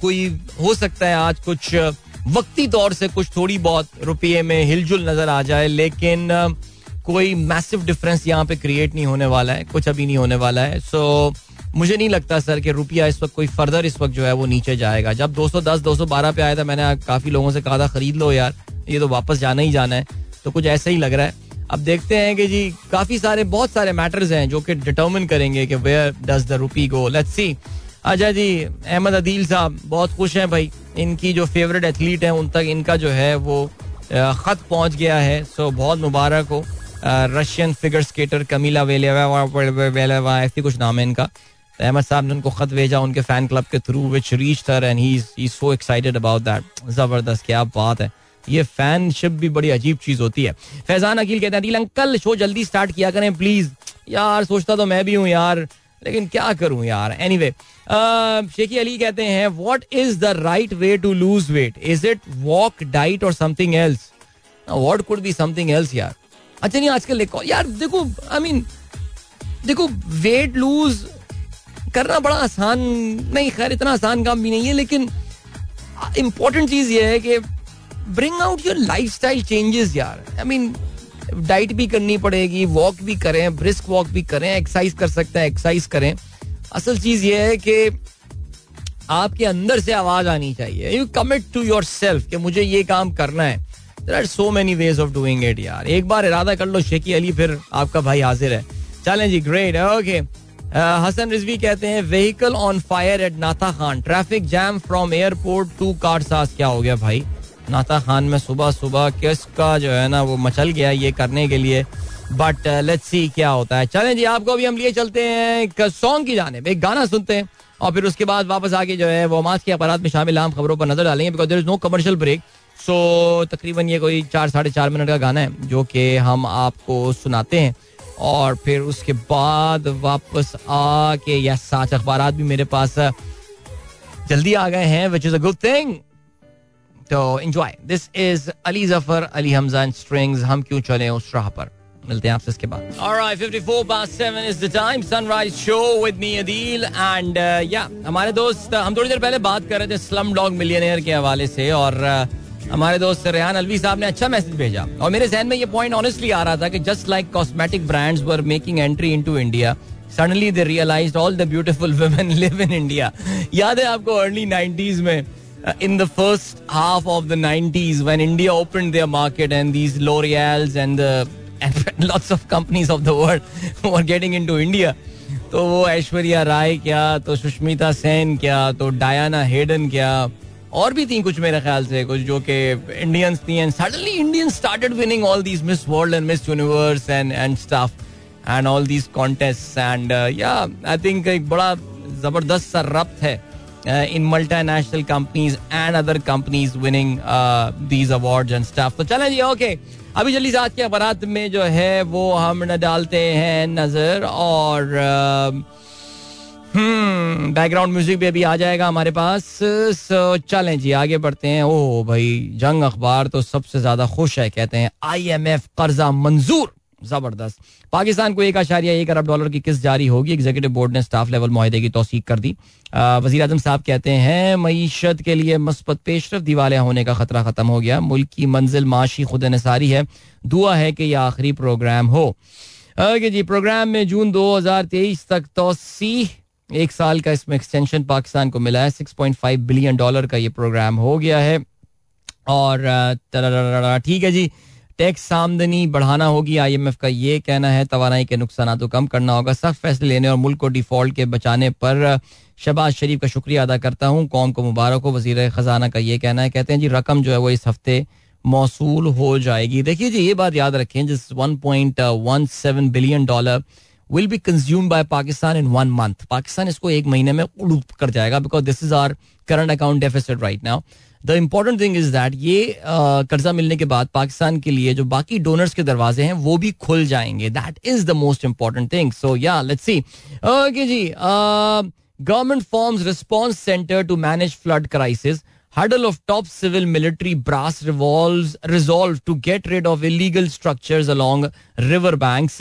कोई हो सकता है आज कुछ वक्ती तौर से कुछ थोड़ी बहुत रुपये में हिलजुल नज़र आ जाए लेकिन uh, कोई मैसिव डिफरेंस यहाँ पे क्रिएट नहीं होने वाला है कुछ अभी नहीं होने वाला है। सो so, मुझे नहीं लगता सर कि रुपया इस वक्त कोई फर्दर इस वक्त जो है वो नीचे जाएगा। जब 210 212 पे आया था मैंने काफ़ी लोगों से कहा था खरीद लो यार ये तो वापस जाना ही जाना है। तो कुछ ऐसा ही लग रहा है। अब देखते हैं कि जी काफ़ी सारे बहुत सारे मैटर्स हैं जो कि डिटर्मिन करेंगे कि where does the rupee go let's see अच्छा जी अहमद अदील साहब बहुत खुश हैं भाई। इनकी जो फेवरेट एथलीट है उन तक इनका जो है वो खत पहुँच गया है। सो बहुत मुबारक हो। Russian figure skater Kamila Valieva ऐसी कुछ नाम है इनका। अहमद साहब ने उनको खत भेजा उनके फ़ैन क्लब के through which reach there and he about that ज़बरदस्त, क्या बात है। ये फैनशिप भी बड़ी अजीब चीज़ होती है। फैजान अकील कहते हैं, अंकल शो जल्दी स्टार्ट किया करें प्लीज़ यार, सोचता तो मैं भी हूँ यार, लेकिन क्या करूँ यार। एनी वे शेखी अली कहते हैं what is the right way to lose weight is it walk diet और something else what could be something else यार? अच्छा नहीं आजकल एक यार देखो आई मीन देखो वेट लूज करना बड़ा आसान, नहीं, खैर, इतना आसान काम भी नहीं है, लेकिन इंपॉर्टेंट चीज़ ये है कि bring out your lifestyle changes यार। आई मीन डाइट भी करनी पड़ेगी वॉक भी करें ब्रिस्क वॉक भी करें एक्सरसाइज कर सकते हैं एक्सरसाइज करें। असल चीज़ ये है कि आपके अंदर से आवाज़ आनी चाहिए। You commit to yourself मुझे ये काम करना है। There are so many ways of doing it यार एक बार इरादा कर लो शेखी अली फिर आपका भाई हाजिर है चलें जी ग्रेट ओके हसन रिजवी कहते हैं vehicle on fire at Natha Khan traffic jam from airport to Karsaz क्या हो गया भाई नाता खान में सुबह सुबह किसका जो है ना वो मचल गया ये करने के लिए बट लेट्स सी क्या होता है चलें जी आपको अभी हम लिए चलते हैं सॉन्ग की जाने एक गाना सुनते हैं और फिर उसके बाद वापस आके जो है वो मास के अपराध में शामिल आम खबरों पर नज़र डालेंगे because there is no commercial break so तकरीबन ये कोई चार साढ़े चार मिनट का गाना है जो कि हम आपको सुनाते हैं। और फिर उसके बाद वापस आके या साच अखबार भी मेरे पास जल्दी आ गए हैं which is a good thing तो enjoy this is Ali Zafar Ali Hamza Strings हम क्यों चले उस राह पर? मिलते हैं आपसे इसके बाद. Alright, 54 past 7 is the time. Sunrise show with me Adil. And uh, yeah, हमारे दोस्त हम थोड़ी देर पहले बात कर रहे थे स्लम डॉग मिलियनियर के हवाले से और uh, हमारे दोस्त रेहान अलवी साहब ने अच्छा मैसेज भेजा और मेरे जहन में ये पॉइंट ऑनेस्टली आ रहा था कि just like cosmetic brands were making entry into India suddenly they realised all the beautiful women live in India याद है आपको अर्ली 90s में in the first half of the 90s when India opened their market and these L'Oreals and the and lots of companies of the world were getting. तो वो ऐश्वर्या राय क्या तो सुष्मिता सेन क्या तो डायना हेडन क्या और भी थी कुछ मेरे ख्याल से कुछ जो कि इंडियंस थी and suddenly Indian started winning all these Miss World and Miss Universe and and stuff and all these contest and yeah I think एक बड़ा ज़बरदस्त सा रब्त है uh, in multinational companies and other companies winning uh, these awards and stuff. तो चलें जी okay अभी जल्दी आज के अखबार में जो है वो हम डालते हैं नज़र और हम्म बैकग्राउंड म्यूज़िक भी अभी आ जाएगा हमारे पास। सो चलें जी, आगे बढ़ते हैं। ओ भाई, जंग अखबार तो सबसे ज़्यादा खुश है, कहते हैं आईएमएफ कर्जा मंजूर। ज़बरदस्त। पाकिस्तान को एक आशारिया, एक अरब डॉलर की किस्त जारी होगी। एग्जीक्यूटिव बोर्ड ने स्टाफ लेवल माहे की तोसीक कर दी। वजी अजम साहब कहते हैं, मीशत के लिए मस्बत पेशरफ दिवालिया होने का खतरा खत्म हो गया। मुल्क की मंजिल माशी खुद नसारी है। दुआ है कि यह आखिरी प्रोग्राम हो। ओके जी प्रोग्राम में जून 2023 तक तोसी एक साल का इसमें एक्सटेंशन पाकिस्तान को मिला है। 6.5 बिलियन डॉलर का ये प्रोग्राम हो गया है। और ठीक है जी। टैक्स आमदनी बढ़ाना होगी आईएमएफ का ये कहना है। तोानाई के नुकसान को कम करना होगा। सख्त फैसले लेने और मुल्क को डिफ़ॉल्ट के बचाने पर शहबाज शरीफ का शुक्रिया अदा करता हूँ। कौम को मुबारक हो। वज़ीर खजाना का ये कहना है। कहते हैं जी, रकम जो है वो इस हफ़्ते मौसू हो जाएगी। देखिए जी, ये बात याद रखें, जिस one point one seven billion dollar will be consume by Pakistan in one month Pakistan इसको एक महीने में उड़ूप कर जाएगा because this is our current account deficit right now the important thing is that ये कर्जा मिलने के बाद पाकिस्तान के लिए जो बाकी डोनर्स के दरवाजे हैं वो भी खुल जाएँगे that is the most important thing so yeah let's see okay ji government forms response centre to manage flood crisis huddle of top civil military brass revolves resolve to get rid of illegal structures along river banks.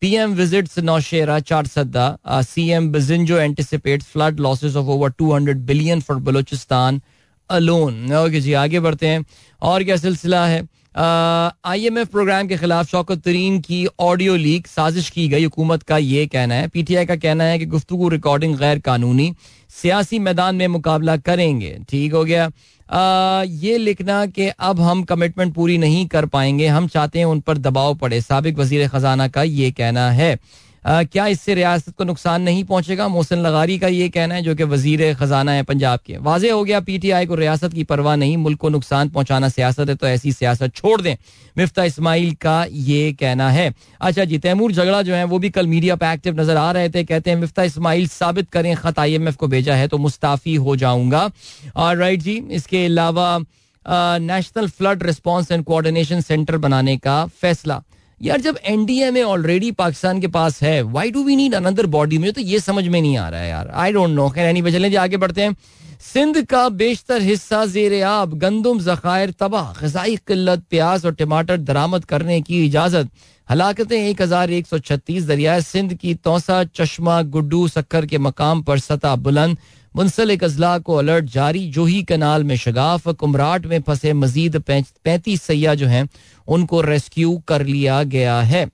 PM visits Naushera Charsadda. Uh, CM Bazinjo anticipates flood losses of over 200 billion for Balochistan alone okay जी आगे बढ़ते हैं। और क्या सिलसिला है? आई M F programme के खिलाफ शौकत तरीन की ऑडियो लीक साजिश की गई। हुकूमत का ये कहना है। पीटीआई का कहना है कि गुफ्तु रिकॉर्डिंग गैर कानूनी सियासी मैदान में मुकाबला करेंगे। ठीक हो गया। आ, ये लिखना कि अब हम कमिटमेंट पूरी नहीं कर पाएँगे। हम चाहते हैं उन पर दबाव पड़े। सबक वज़ीर खजाना का ये कहना है। क्या इससे रियासत को नुकसान नहीं पहुंचेगा? मोहसिन लगारी का ये कहना है, जो कि वज़ीर खजाना है पंजाब के। वाजे हो गया, पीटीआई को रियासत की परवाह नहीं, मुल्क को नुकसान पहुंचाना सियासत है तो ऐसी सियासत छोड़ दें। मिफ्ता इस्माइल का ये कहना है। अच्छा जी, तैमूर झगड़ा जो है, वो भी कल मीडिया पे एक्टिव नज़र आ रहे थे, कहते हैं, मिफ्ता इस्माइल साबित करें, खत आई एम एफ़ को भेजा है तो मुस्ताफी हो जाऊँगा। और राइट जी, इसके अलावा national flood response and coordination centre बनाने का फैसला। यार जब एनडीए में ऑलरेडी पाकिस्तान के पास है why do we need another body में तो ये समझ में नहीं आ रहा है यार। आई डोंट नो खैर एनी चलें जी, आगे बढ़ते हैं। सिंध का बेशतर हिस्सा जेर आब, गंदम, जखायर, तबाह गजाई किल्लत प्याज और टमाटर दरामद करने की इजाज़त। हलाकतें एक हज़ार एक सौ छत्तीस दरिया सिंध की तोसा, चश्मा, गुड्डू, सक्कर के मकाम पर सतह बुलंद। मुंसलिक अजला को अलर्ट जारी। जोही कनाल में शगाफ, कुमराट में फंसे मजीद पैंतीस सैया जो हैं, उनको रेस्क्यू कर लिया गया है।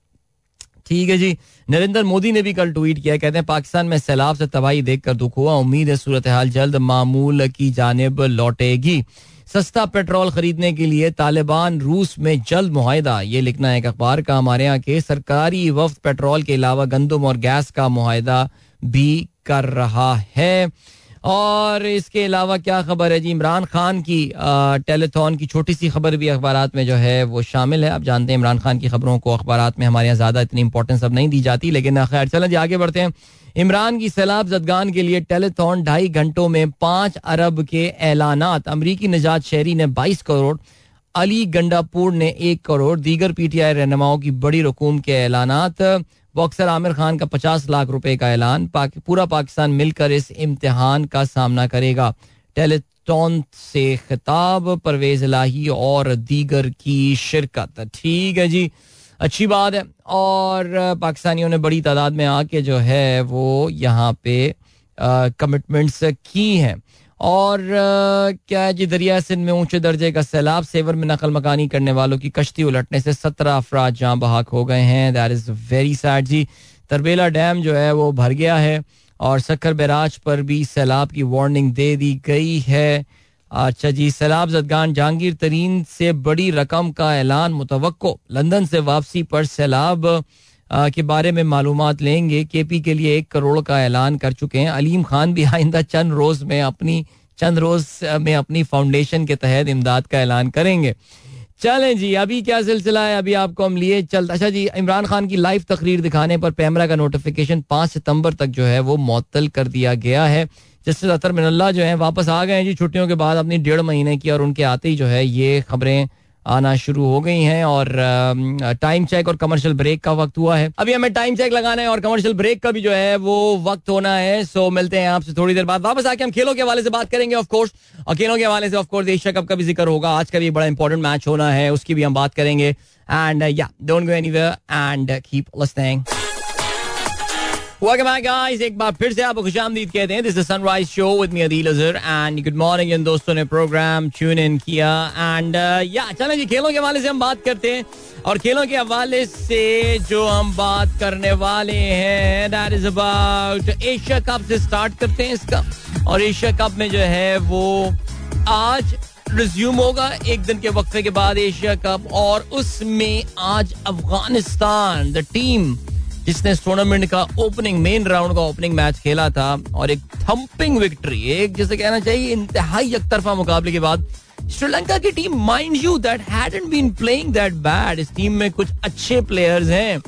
ठीक है जी। नरेंद्र मोदी ने भी कल ट्वीट किया कहते हैं, पाकिस्तान में सैलाब से तबाही देखकर दुख हुआ। उम्मीद है सूरत हाल जल्द मामूल की जानब लौटेगी। सस्ता पेट्रोल खरीदने के लिए तालिबान रूस में जल्द मुहिदा। ये लिखना है अखबार का। हमारे यहाँ के सरकारी वफ्त पेट्रोल के अलावा गंदम और गैस का मुहिदा भी कर रहा है। और इसके अलावा क्या खबर है जी? इमरान खान की टेलीथॉन की छोटी सी खबर भी अखबार में जो है वो शामिल है। आप जानते हैं इमरान खान की खबरों को अखबार में हमारे यहाँ ज़्यादा इतनी इंपॉर्टेंस अब नहीं दी जाती, लेकिन खैर, चलें जी, आगे बढ़ते हैं। इमरान की सैलाब जदगान के लिए टेलीथॉन ढाई घंटों में पाँच अरब के ऐलान अमरीकी निजात शहरी ने बाईस करोड़, अली गंडापुर ने एक करोड़, दीगर पीटीआई रहनुमाओं की बड़ी रकूम के ऐलान बॉक्सर आमिर खान का पचास लाख रुपए का ऐलान पाक, पूरा पाकिस्तान मिलकर इस इम्तिहान का सामना करेगा। टेलीटॉन से खिताब परवेज लाही और दीगर की शिरकत। ठीक है जी अच्छी बात है। और पाकिस्तानियों ने बड़ी तादाद में आके जो है वो यहाँ पे कमिटमेंट्स की हैं। और क्या है जी दरिया सिंध में ऊँचे दर्जे का सैलाब सेवर में नकल मकानी करने वालों की कश्ती उलटने से सत्रह अफराज जहाँ बहाक हो गए हैं। दैट इज़ वेरी सैड जी। तरबेला डैम जो है वो भर गया है और सक्कर बैराज पर भी सैलाब की वार्निंग दे दी गई है। अच्छा जी, सैलाब जदगान जहांगीर तरीन से बड़ी रकम का ऐलान मुतव लंदन से वापसी पर सैलाब के बारे में मालूम लेंगे। के पी के लिए एक करोड़ का ऐलान कर चुके हैं। अलीम खान भी आइंदा चंद रोज में अपनी, चंद रोज में अपनी फाउंडेशन के तहत इमदाद का ऐलान करेंगे। चलें जी, अभी क्या सिलसिला है? अभी आपको हम लिए चल अच्छा जी, इमरान खान की लाइव तकरीर दिखाने पर पैमरा का नोटिफिकेशन पाँच सितंबर तक जो है वो मुअत्तल कर दिया गया है। जस्टिस अतर मिनल्ला जो है, वापस आ गए हैं जी छुट्टियों के बाद अपनी डेढ़ महीने की और उनके आते ही जो है ये खबरें आना शुरू हो गई हैं और टाइम चेक और कमर्शियल ब्रेक का वक्त हुआ है। अभी हमें टाइम चेक लगाना है और कमर्शियल ब्रेक का भी जो है वो वक्त होना है। सो मिलते हैं आपसे थोड़ी देर बाद। वापस आके हम खेलों के हवाले से बात करेंगे ऑफ़ कोर्स और खेलों के हवाले से ऑफ़ कोर्स एशिया कप का भी ज़िक्र होगा। आज का भी बड़ा इंपॉर्टेंट मैच होना है, उसकी भी हम बात करेंगे। And yeah don't go anywhere and keep listening Welcome back, guys. एक बार फिर से आपको खुश आमदीद कहते हैं। This is Sunrise Show with me Adeel Azhar and good morning इन दोस्तों ने प्रोग्राम ट्यून इन किया। Uh, चलें जी खेलों के हवाले से हम बात करते हैं। और खेलों के हवाले से जो हम बात करने वाले हैं that is about Asia Cup से स्टार्ट करते हैं इसका। और एशिया कप में जो है वो आज रिज्यूम होगा एक दिन के वक्फे के बाद एशिया कप और उसमें आज अफ़गानिस्तान द टीम जिसने इस टूर्नामेंट का ओपनिंग मेन राउंड का ओपनिंग मैच खेला था और एक थम्पिंग विक्ट्री एक जैसे कहना चाहिए इंतहाई एकतरफा मुकाबले के बाद, श्रीलंका की team mind you that hadn't been playing that bad इस टीम में कुछ अच्छे प्लेयर्स हैं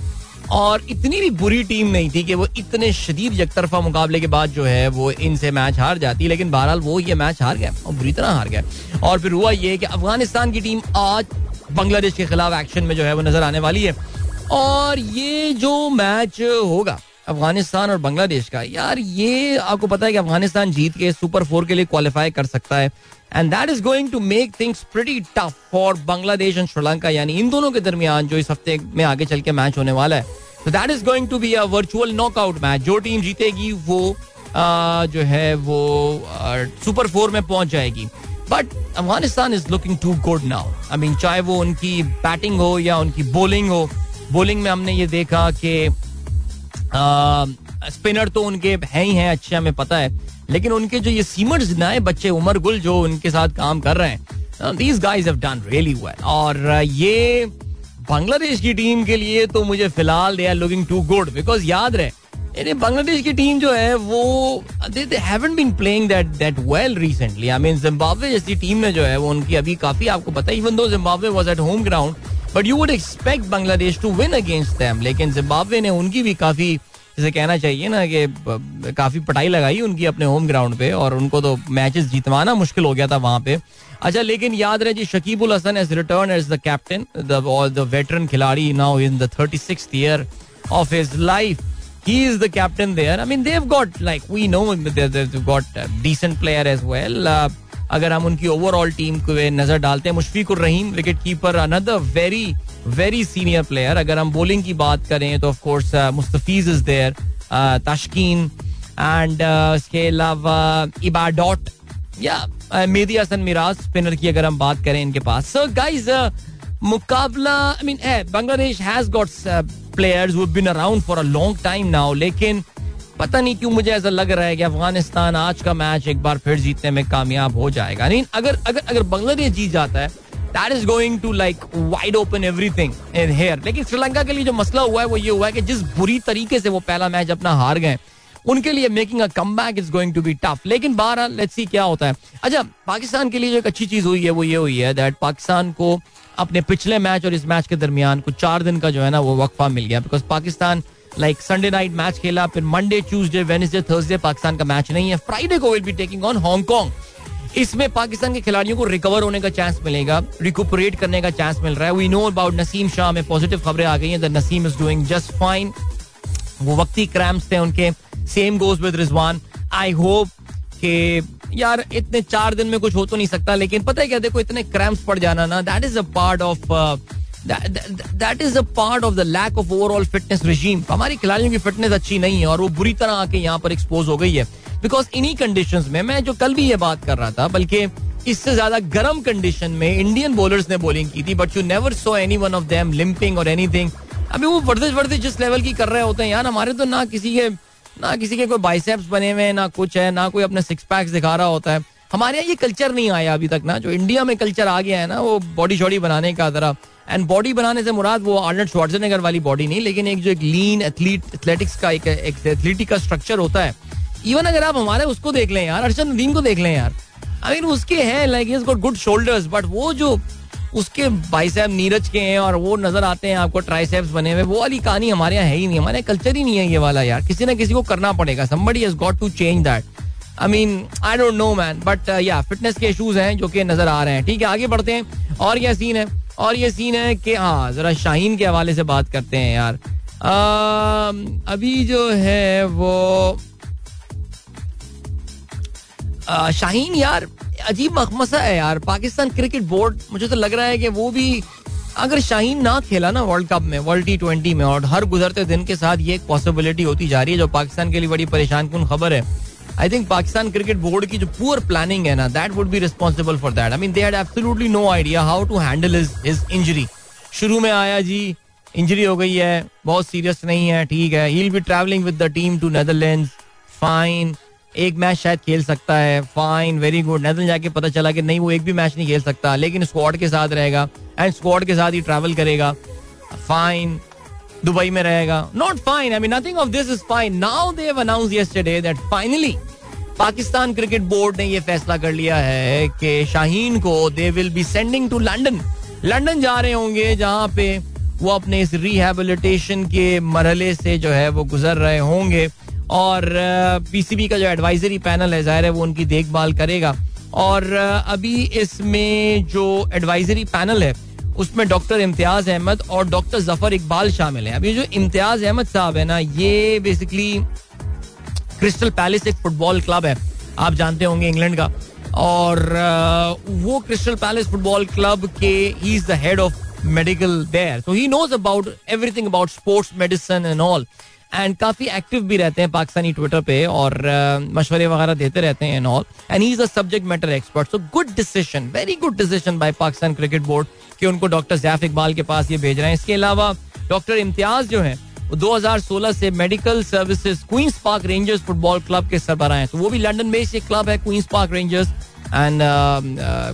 और इतनी भी बुरी टीम नहीं थी कि वो इतने शदीद यकतरफा मुकाबले के बाद जो है वो इनसे मैच हार जाती, लेकिन बहरहाल वो ये मैच हार गया और बुरी तरह हार गया। और फिर हुआ ये कि अफ़गानिस्तान की टीम आज बांग्लादेश के खिलाफ एक्शन में जो है वो नज़र आने वाली है। और ये जो मैच होगा अफ़गानिस्तान और बांग्लादेश का यार ये आपको पता है कि अफ़गानिस्तान जीत के सुपर फोर के लिए क्वालिफाई कर सकता है। And that is going to make things pretty tough for Bangladesh and Sri Lanka यानी इन दोनों के दरमियान जो इस हफ़्ते में आगे चल के मैच होने वाला है। तो that is going to be a virtual knockout match जो टीम जीतेगी वो आ, जो है वो सुपर फोर में पहुँच जाएगी। But Afghanistan is looking too good now I mean चाहे वो उनकी बैटिंग हो या उनकी बॉलिंग हो बॉलिंग में हमने ये देखा कि स्पिनर तो उनके हैं ही हैं, अच्छे हमें पता है। लेकिन उनके जो ये सीमर्स नए बच्चे उमर गुल जो उनके साथ काम कर रहे हैं these guys have done really well और ये बांग्लादेश की टीम के लिए तो मुझे फ़िलहाल they are looking too good because याद रहे बांग्लादेश की टीम जो है, वो they they haven't been playing that that well recently I mean Zimbabwe जैसी टीम ने जो है, वो उनकी अभी काफ़ी, आपको पता है even though Zimbabwe was at home ground but you would expect Bangladesh to win against them लेकिन जिम्बाब्वे ने उनकी भी काफ़ी जैसे कहना चाहिए ना कि काफ़ी पटाई लगाई उनकी अपने होम ग्राउंड पे और उनको तो मैचेस जीतवाना मुश्किल हो गया था वहाँ पे अच्छा लेकिन याद रहे जी Shakibul Hasan as return as the captain the veteran खिलाड़ी now in the thirty six year of his life he is the captain there. I mean, they've got like we know they've got decent player as well. Uh, अगर हम उनकी overall team को नज़र डालते हैं, Mushfiqur Rahim wicket keeper another very very senior player अगर हम bowling की बात करें तो of course Mustafiz is there Taskin and इसके अलावा इबाडॉट, या मेदी हसन मिराज स्पिनर की अगर हम बात करें इनके पास। सो गाइस मुकाबला I mean Bangladesh has got players been around for a long time now लेकिन पता नहीं क्यों मुझे ऐसा लग रहा है कि अफ़गानिस्तान आज का मैच एक बार फिर जीतने में कामयाब हो जाएगा। नहीं अगर अगर अगर बांग्लादेश जीत जाता है that is going to like wide open everything in here लेकिन श्रीलंका के लिए जो मसला हुआ है, वो ये हुआ है कि जिस बुरी तरीके से वो पहला मैच अपना हार गए, उनके लिए making a comeback is going to be tough लेकिन बारह लेट्स सी क्या होता है। अच्छा पाकिस्तान के लिए जो एक अच्छी चीज़ हुई है, वो ये हुई है दैट पाकिस्तान को अपने पिछले मैच और इस मैच के दरमियान कुछ चार दिन का जो है ना, वो वक्फा मिल गया because Pakistan like Sunday night match खेला, फिर Monday Tuesday Wednesday Thursday Pakistan का मैच नहीं है। फ्राइडे को will be taking on Hong Kong इसमें पाकिस्तान के खिलाड़ियों को रिकवर होने का चांस मिलेगा रिकुपरेट करने का चांस मिल रहा है। We know about Naseem Shah में पॉजिटिव खबरें आ गई हैं Naseem is doing just fine वो वक्ती क्रैम्स थे उनके। Same goes with Rizwan I hope कि यार, इतने चार दिन में कुछ हो तो नहीं सकता, लेकिन पता है क्या, देखो, इतने क्रैम्स पड़ जाना ना that is a part of that is a part of the lack of overall fitness regime हमारी खिलाड़ियों की फिटनेस अच्छी नहीं है और वो बुरी तरह आके यहाँ पर एक्सपोज हो गई है। बिकॉज़ इन्हीं कंडीशन में, मैं जो कल भी ये बात कर रहा था, बल्कि इससे ज़्यादा गर्म कंडीशन में इंडियन बॉलर्स ने बॉलिंग की थी but you never saw any one of them limping और एनीथिंग अभी वो वर्जिश वर्जिश जिस लेवल की कर रहे होते हैं, यार हमारे तो ना किसी के, ना किसी के कोई बाइसेप्स बने हुए हैं, ना कुछ है, ना कोई अपने सिक्स पैक्स दिखा रहा होता है। हमारे यहाँ ये कल्चर नहीं आया अभी तक ना। जो इंडिया में कल्चर आ गया है ना, वो बॉडी शॉडी बनाने का जरा। एंड बॉडी बनाने से मुराद वो आर्नल्ड श्वार्जेनेगर वाली बॉडी नहीं, लेकिन एक जो एक लीन एथलीट एथलेटिक्स का एक एथलीटिक का स्ट्रक्चर होता है। इवन अगर आप हमारे उसको देख लें यार अर्शन नदीम को देख लें यार। आई मीन उसके हैं like is got good shoulders but वो जो उसके बाइसेप नीरज के हैं और वो नज़र आते हैं आपको ट्राइसेप्स बने हुए, वो वाली कहानी हमारे यहाँ है ही नहीं। हमारे कल्चर ही नहीं है ये वाला यार। किसी ना किसी को करना पड़ेगा। Somebody has got to change that I mean I don't know man but yeah fitness के इशूज हैं जो कि नज़र आ रहे हैं। ठीक है आगे बढ़ते हैं। और क्या सीन है? और ये सीन है कि हाँ जरा शाहीन के हवाले से बात करते हैं यार। आ, अभी जो है वो शाहीन यार अजीब मखमसा है यार। पाकिस्तान क्रिकेट बोर्ड मुझे तो लग रहा है कि वो भी अगर शाहीन ना खेला ना वर्ल्ड कप में वर्ल्ड टी ट्वेंटी में और हर गुजरते दिन के साथ ये एक पॉसिबिलिटी होती जा रही है जो पाकिस्तान के लिए बड़ी परेशान कन खबर है। I think Pakistan cricket board की जो पुअर प्लानिंग है ना that would be responsible for that I mean they had absolutely no idea how to handle his his injury शुरू में आया जी इंजरी हो गई है, बहुत सीरियस नहीं है, ठीक है। He be travelling with the team to Netherland fine एक मैच शायद खेल सकता है। फाइन वेरी गुड नेदरलैंड जाके पता चला कि नहीं, वो एक भी मैच नहीं खेल सकता। लेकिन स्क्वाड के साथ रहेगा एंड स्क्वाड के साथ ही ट्रैवल करेगा। फाइन दुबई में रहेगा। Not fine I mean nothing of this is fine now they have announce yesterday that finally Pakistan cricket board ने यह फैसला कर लिया है कि शाहीन को they will be sending to London London जा रहे होंगे, जहाँ पे वो अपने इस रिहेबिलिटेशन के मरहले से जो है वो गुजर रहे होंगे। और पीसीबी का जो एडवाइजरी पैनल है, ज़ाहिर है वो उनकी देखभाल करेगा। और अभी इसमें जो एडवाइजरी पैनल है, उसमें डॉक्टर इम्तियाज़ अहमद और डॉक्टर ज़फ़र इकबाल शामिल हैं। अभी जो इम्तियाज़ अहमद साहब है ना, ये बेसिकली क्रिस्टल पैलेस एक फुटबॉल क्लब है, आप जानते होंगे इंग्लैंड का। और वो क्रिस्टल पैलेस फुटबॉल क्लब के he is the head of medical there so he knows about everything about sports medicine and all and काफ़ी एक्टिव भी रहते हैं पाकिस्तानी ट्विटर पे और मशवरे वगैरह देते रहते हैं and all and he is a subject matter expert so good decision very good decision by Pakistan cricket board कि उनको डॉक्टर जैफ इकबाल के पास ये भेज रहे हैं। इसके अलावा डॉक्टर इम्तियाज़ जो है 2016 से medical services Queens Park Rangers football club के सरबराह हैं। तो वो भी लंदन बेस्ड एक क्लब है, Queens Park Rangers. And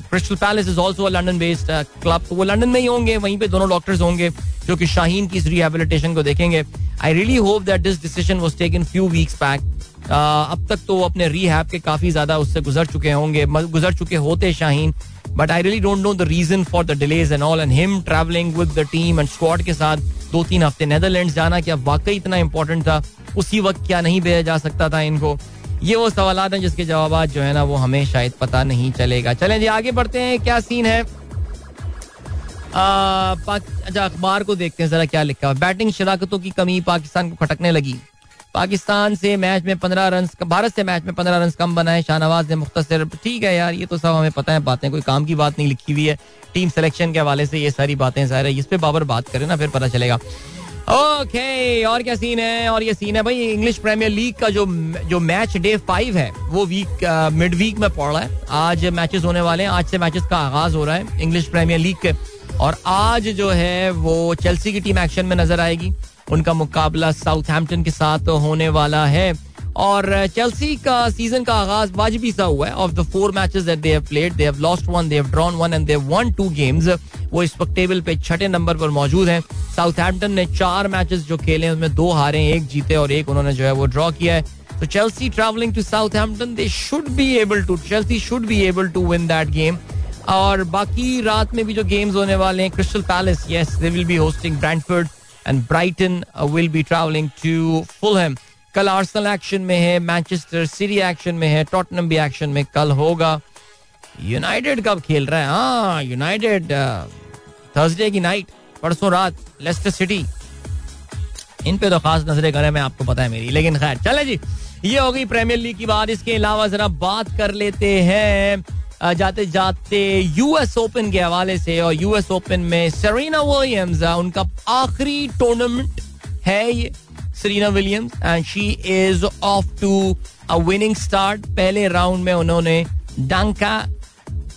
Crystal Palace is also London based club तो वो लंदन में ही होंगे, वहीं पे दोनों डॉक्टर्स होंगे, जो कि शाहीन की इस रिहेबिलिटेशन को देखेंगे। I really hope that this decision was taken few weeks back अब तक तो वो अपने रीहैब के काफ़ी ज़्यादा उससे गुजर चुके होंगे गुजर चुके होते Shaheen. But I really don't know the reason for the delays and all and him travelling with the team and squad के साथ दो तीन हफ़्ते नेदरलैंड जाना क्या वाकई इतना इंपॉर्टेंट था, उसी वक्त क्या नहीं भेजा जा सकता था इनको? ये वो सवाल हैं जिसके जवाब जो है ना वो हमें शायद पता नहीं चलेगा। चलें जी, आगे बढ़ते हैं, क्या सीन है? अच्छा अखबार को देखते हैं, जरा क्या लिखा है। बैटिंग शराकतों की कमी पाकिस्तान को खटकने लगी। पाकिस्तान से मैच में पंद्रह रन भारत से मैच में पंद्रह रन कम बनाए, शाहनवाज ने मुख्तर ठीक है यार, ये तो सब हमें पता है, बातें, कोई काम की बात नहीं लिखी हुई है। टीम सिलेक्शन के हवाले से ये सारी बातें है, इस पे बाबर बात करें ना, फिर पता चलेगा। ओके और क्या सीन है, और ये सीन है भाई इंग्लिश प्रीमियर लीग का जो जो मैच डे फाइव है, वो वीक मिड वीक में पड़ रहा है। आज मैचेस होने वाले हैं, आज से मैचेस का आगाज़ हो रहा है इंग्लिश प्रीमियर लीग के। और आज जो है, वो चेल्सी की टीम एक्शन में नज़र आएगी। उनका मुकाबला साउथहैम्पटन के साथ होने वाला है। और चेल्सी का सीज़न का आगाज़ वाजिबी सा हुआ है। Of the four matches that they have played they have lost one they have drawn one and they have won two games वो इस वक्त टेबल पे छठे नंबर पर मौजूद हैं। साउथहैम्पटन ने चार मैचेस जो खेले उसमें दो हारे, एक जीते और एक उन्होंने जो है वो ड्रॉ किया है। तो Chelsea travelling to Southampton they should be able to Chelsea should be able to win that game और बाकी रात में भी जो गेम्स होने वाले हैं Crystal Palace yes they will be hosting Brentford and Brighton will be travelling to Fulham कल आर्सेनल एक्शन में है मैनचेस्टर सिटी एक्शन में है टॉटनम भी एक्शन में कल होगा। यूनाइटेड कब खेल रहा है? हाँ यूनाइटेड थर्सडे की नाइट परसों रात लेस्टर सिटी इन पे तो खास नज़रें करें, मैं आपको पता है मेरी। लेकिन खैर, चले जी, ये हो गई प्रीमियर लीग की बात। इसके अलावा जरा बात कर लेते हैं। जाते जाते यूएस ओपन के हवाले से और यूएस ओपन में सरीना विलियम्स उनका आखिरी टूर्नामेंट है ये Serena Williams and she is off to a winning start पहले राउंड में उन्होंने डांका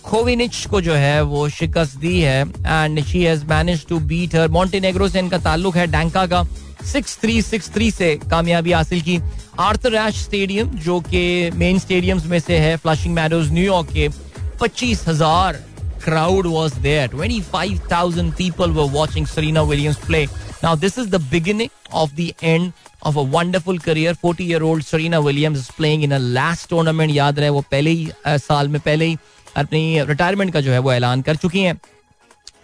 खोविनिच को जो है, वो शिकस्त दी है and she has manage to beat her Montenegro से इनका ताल्लुक है डैंका का सिक्स थ्री सिक्स थ्री से कामयाबी हासिल की। आर्थर रैश स्टेडियम जो कि मेन स्टेडियम्स में से है फ्लशिंग मैडोज न्यूयॉर्क के पच्चीस हज़ार crowd was there twenty five thousand people were watching Serena Williams play now this is the beginning of the end of a wonderful career forty year old Serena Williams is playing in a last tournament याद रहे वो पहले ही साल में पहले ही अपनी retirement का जो है वो ऐलान कर चुकी हैं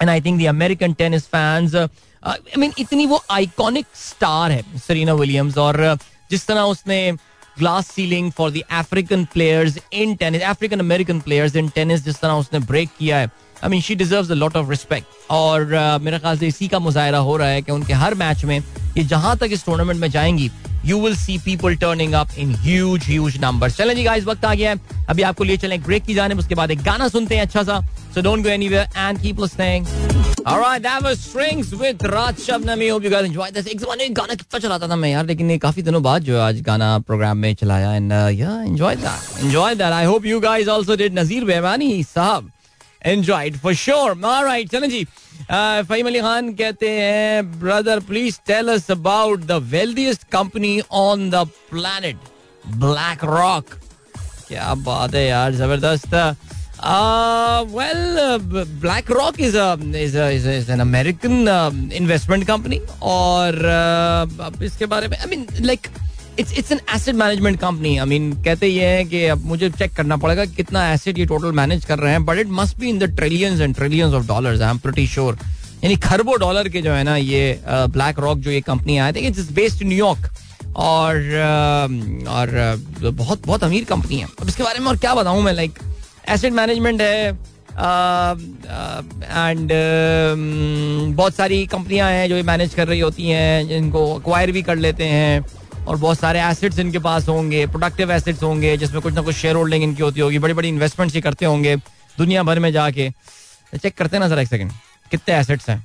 and I think the American tennis fans I mean इतनी वो आइकॉनिक स्टार है सरीना विलियम्स और जिस तरह उसने glass ceiling for the African players in tennis African American players in tennis जिस तरह उसने ब्रेक किया है। I mean she deserve lot of respect और uh, मेरे ख्याल से इसी का मुजाहरा हो रहा है कि उनके हर मैच में ये जहाँ तक इस टूर्नामेंट में जाएँगी you will see people turning up in huge huge number चलें जी गाइस वक्त आ गया है अभी आपको लिए चलें ब्रेक की जाने उसके बाद एक गाना सुनते हैं अच्छा सा so don't go anywhere and keep listening Alright, that was Strings with Raj Shabnami. Hope you guys enjoyed this. एक जमाने गाना कितना चलाता था मैं यार लेकिन ये काफ़ी दिनों बाद जो आज गाना प्रोग्राम में चलाया एंड या enjoyed that. Enjoyed that. I hope you guys also did. नजीर बेमानी साहब enjoyed for sure. Alright, चलें जी. फहीम अली खान कहते हैं brother please tell us about the wealthiest company on the planet BlackRock क्या बात है यार ज़बरदस्त well BlackRock is is an American investment company और uh, इसके बारे में I mean like it's it's an asset management company I mean कहते ये हैं कि अब मुझे चेक करना पड़ेगा कितना एसेट ये टोटल मैनेज कर रहे हैं but it must be in the trillions and trillions of dollars I am pretty sure यानी खरबों डॉलर के जो है ना ये ब्लैक रॉक जो ये कंपनी आए थे इट्स बेस्ड न्यूयॉर्क और और बहुत बहुत अमीर कंपनी है। अब इसके बारे में और क्या बताऊँ मैं लाइक एसेट मैनेजमेंट है एंड बहुत सारी कंपनियाँ हैं जो ये मैनेज कर रही होती हैं, जिनको अक्वायर भी कर लेते हैं। और बहुत सारे एसेट्स इनके पास होंगे प्रोडक्टिव एसेट्स होंगे, जिसमें कुछ ना कुछ शेयर होल्डिंग इनकी होती होगी बड़ी बड़ी इन्वेस्टमेंट्स ही करते होंगे, दुनिया भर में जाके। चेक करते हैं ना सर एक सेकंड कितने एसेट्स हैं?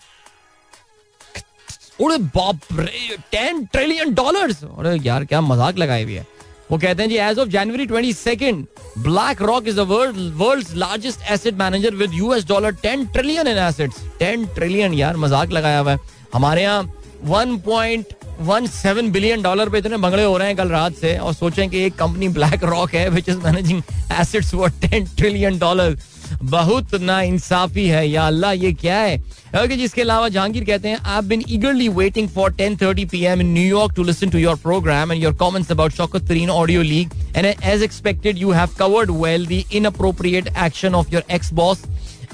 अरे बाप रे टेन ट्रिलियन डॉलर्स अरे यार, क्या मज़ाक लगाए हुए है। वो कहते हैं जी as of January twenty second BlackRock is world largest asset manager with US dollar ten trillion in assets ten trillion यार, मज़ाक लगाया हुआ है। हमारे यहाँ one point one seven billion dollar पे इतने बंगड़े हो रहे हैं कल रात से और सोचें कि एक कंपनी ब्लैक रॉक है which is managing assets for ten trillion dollar बहुत ना इंसाफी है या अल्लाह, ये क्या है? ओके जिसके अलावा जहांगीर कहते हैं I been eagerly waiting for 10:30 PM in New York to listen to your program and your comments about Shaukat Tareen audio leak and as expected you have covered well the inappropriate action of your ex boss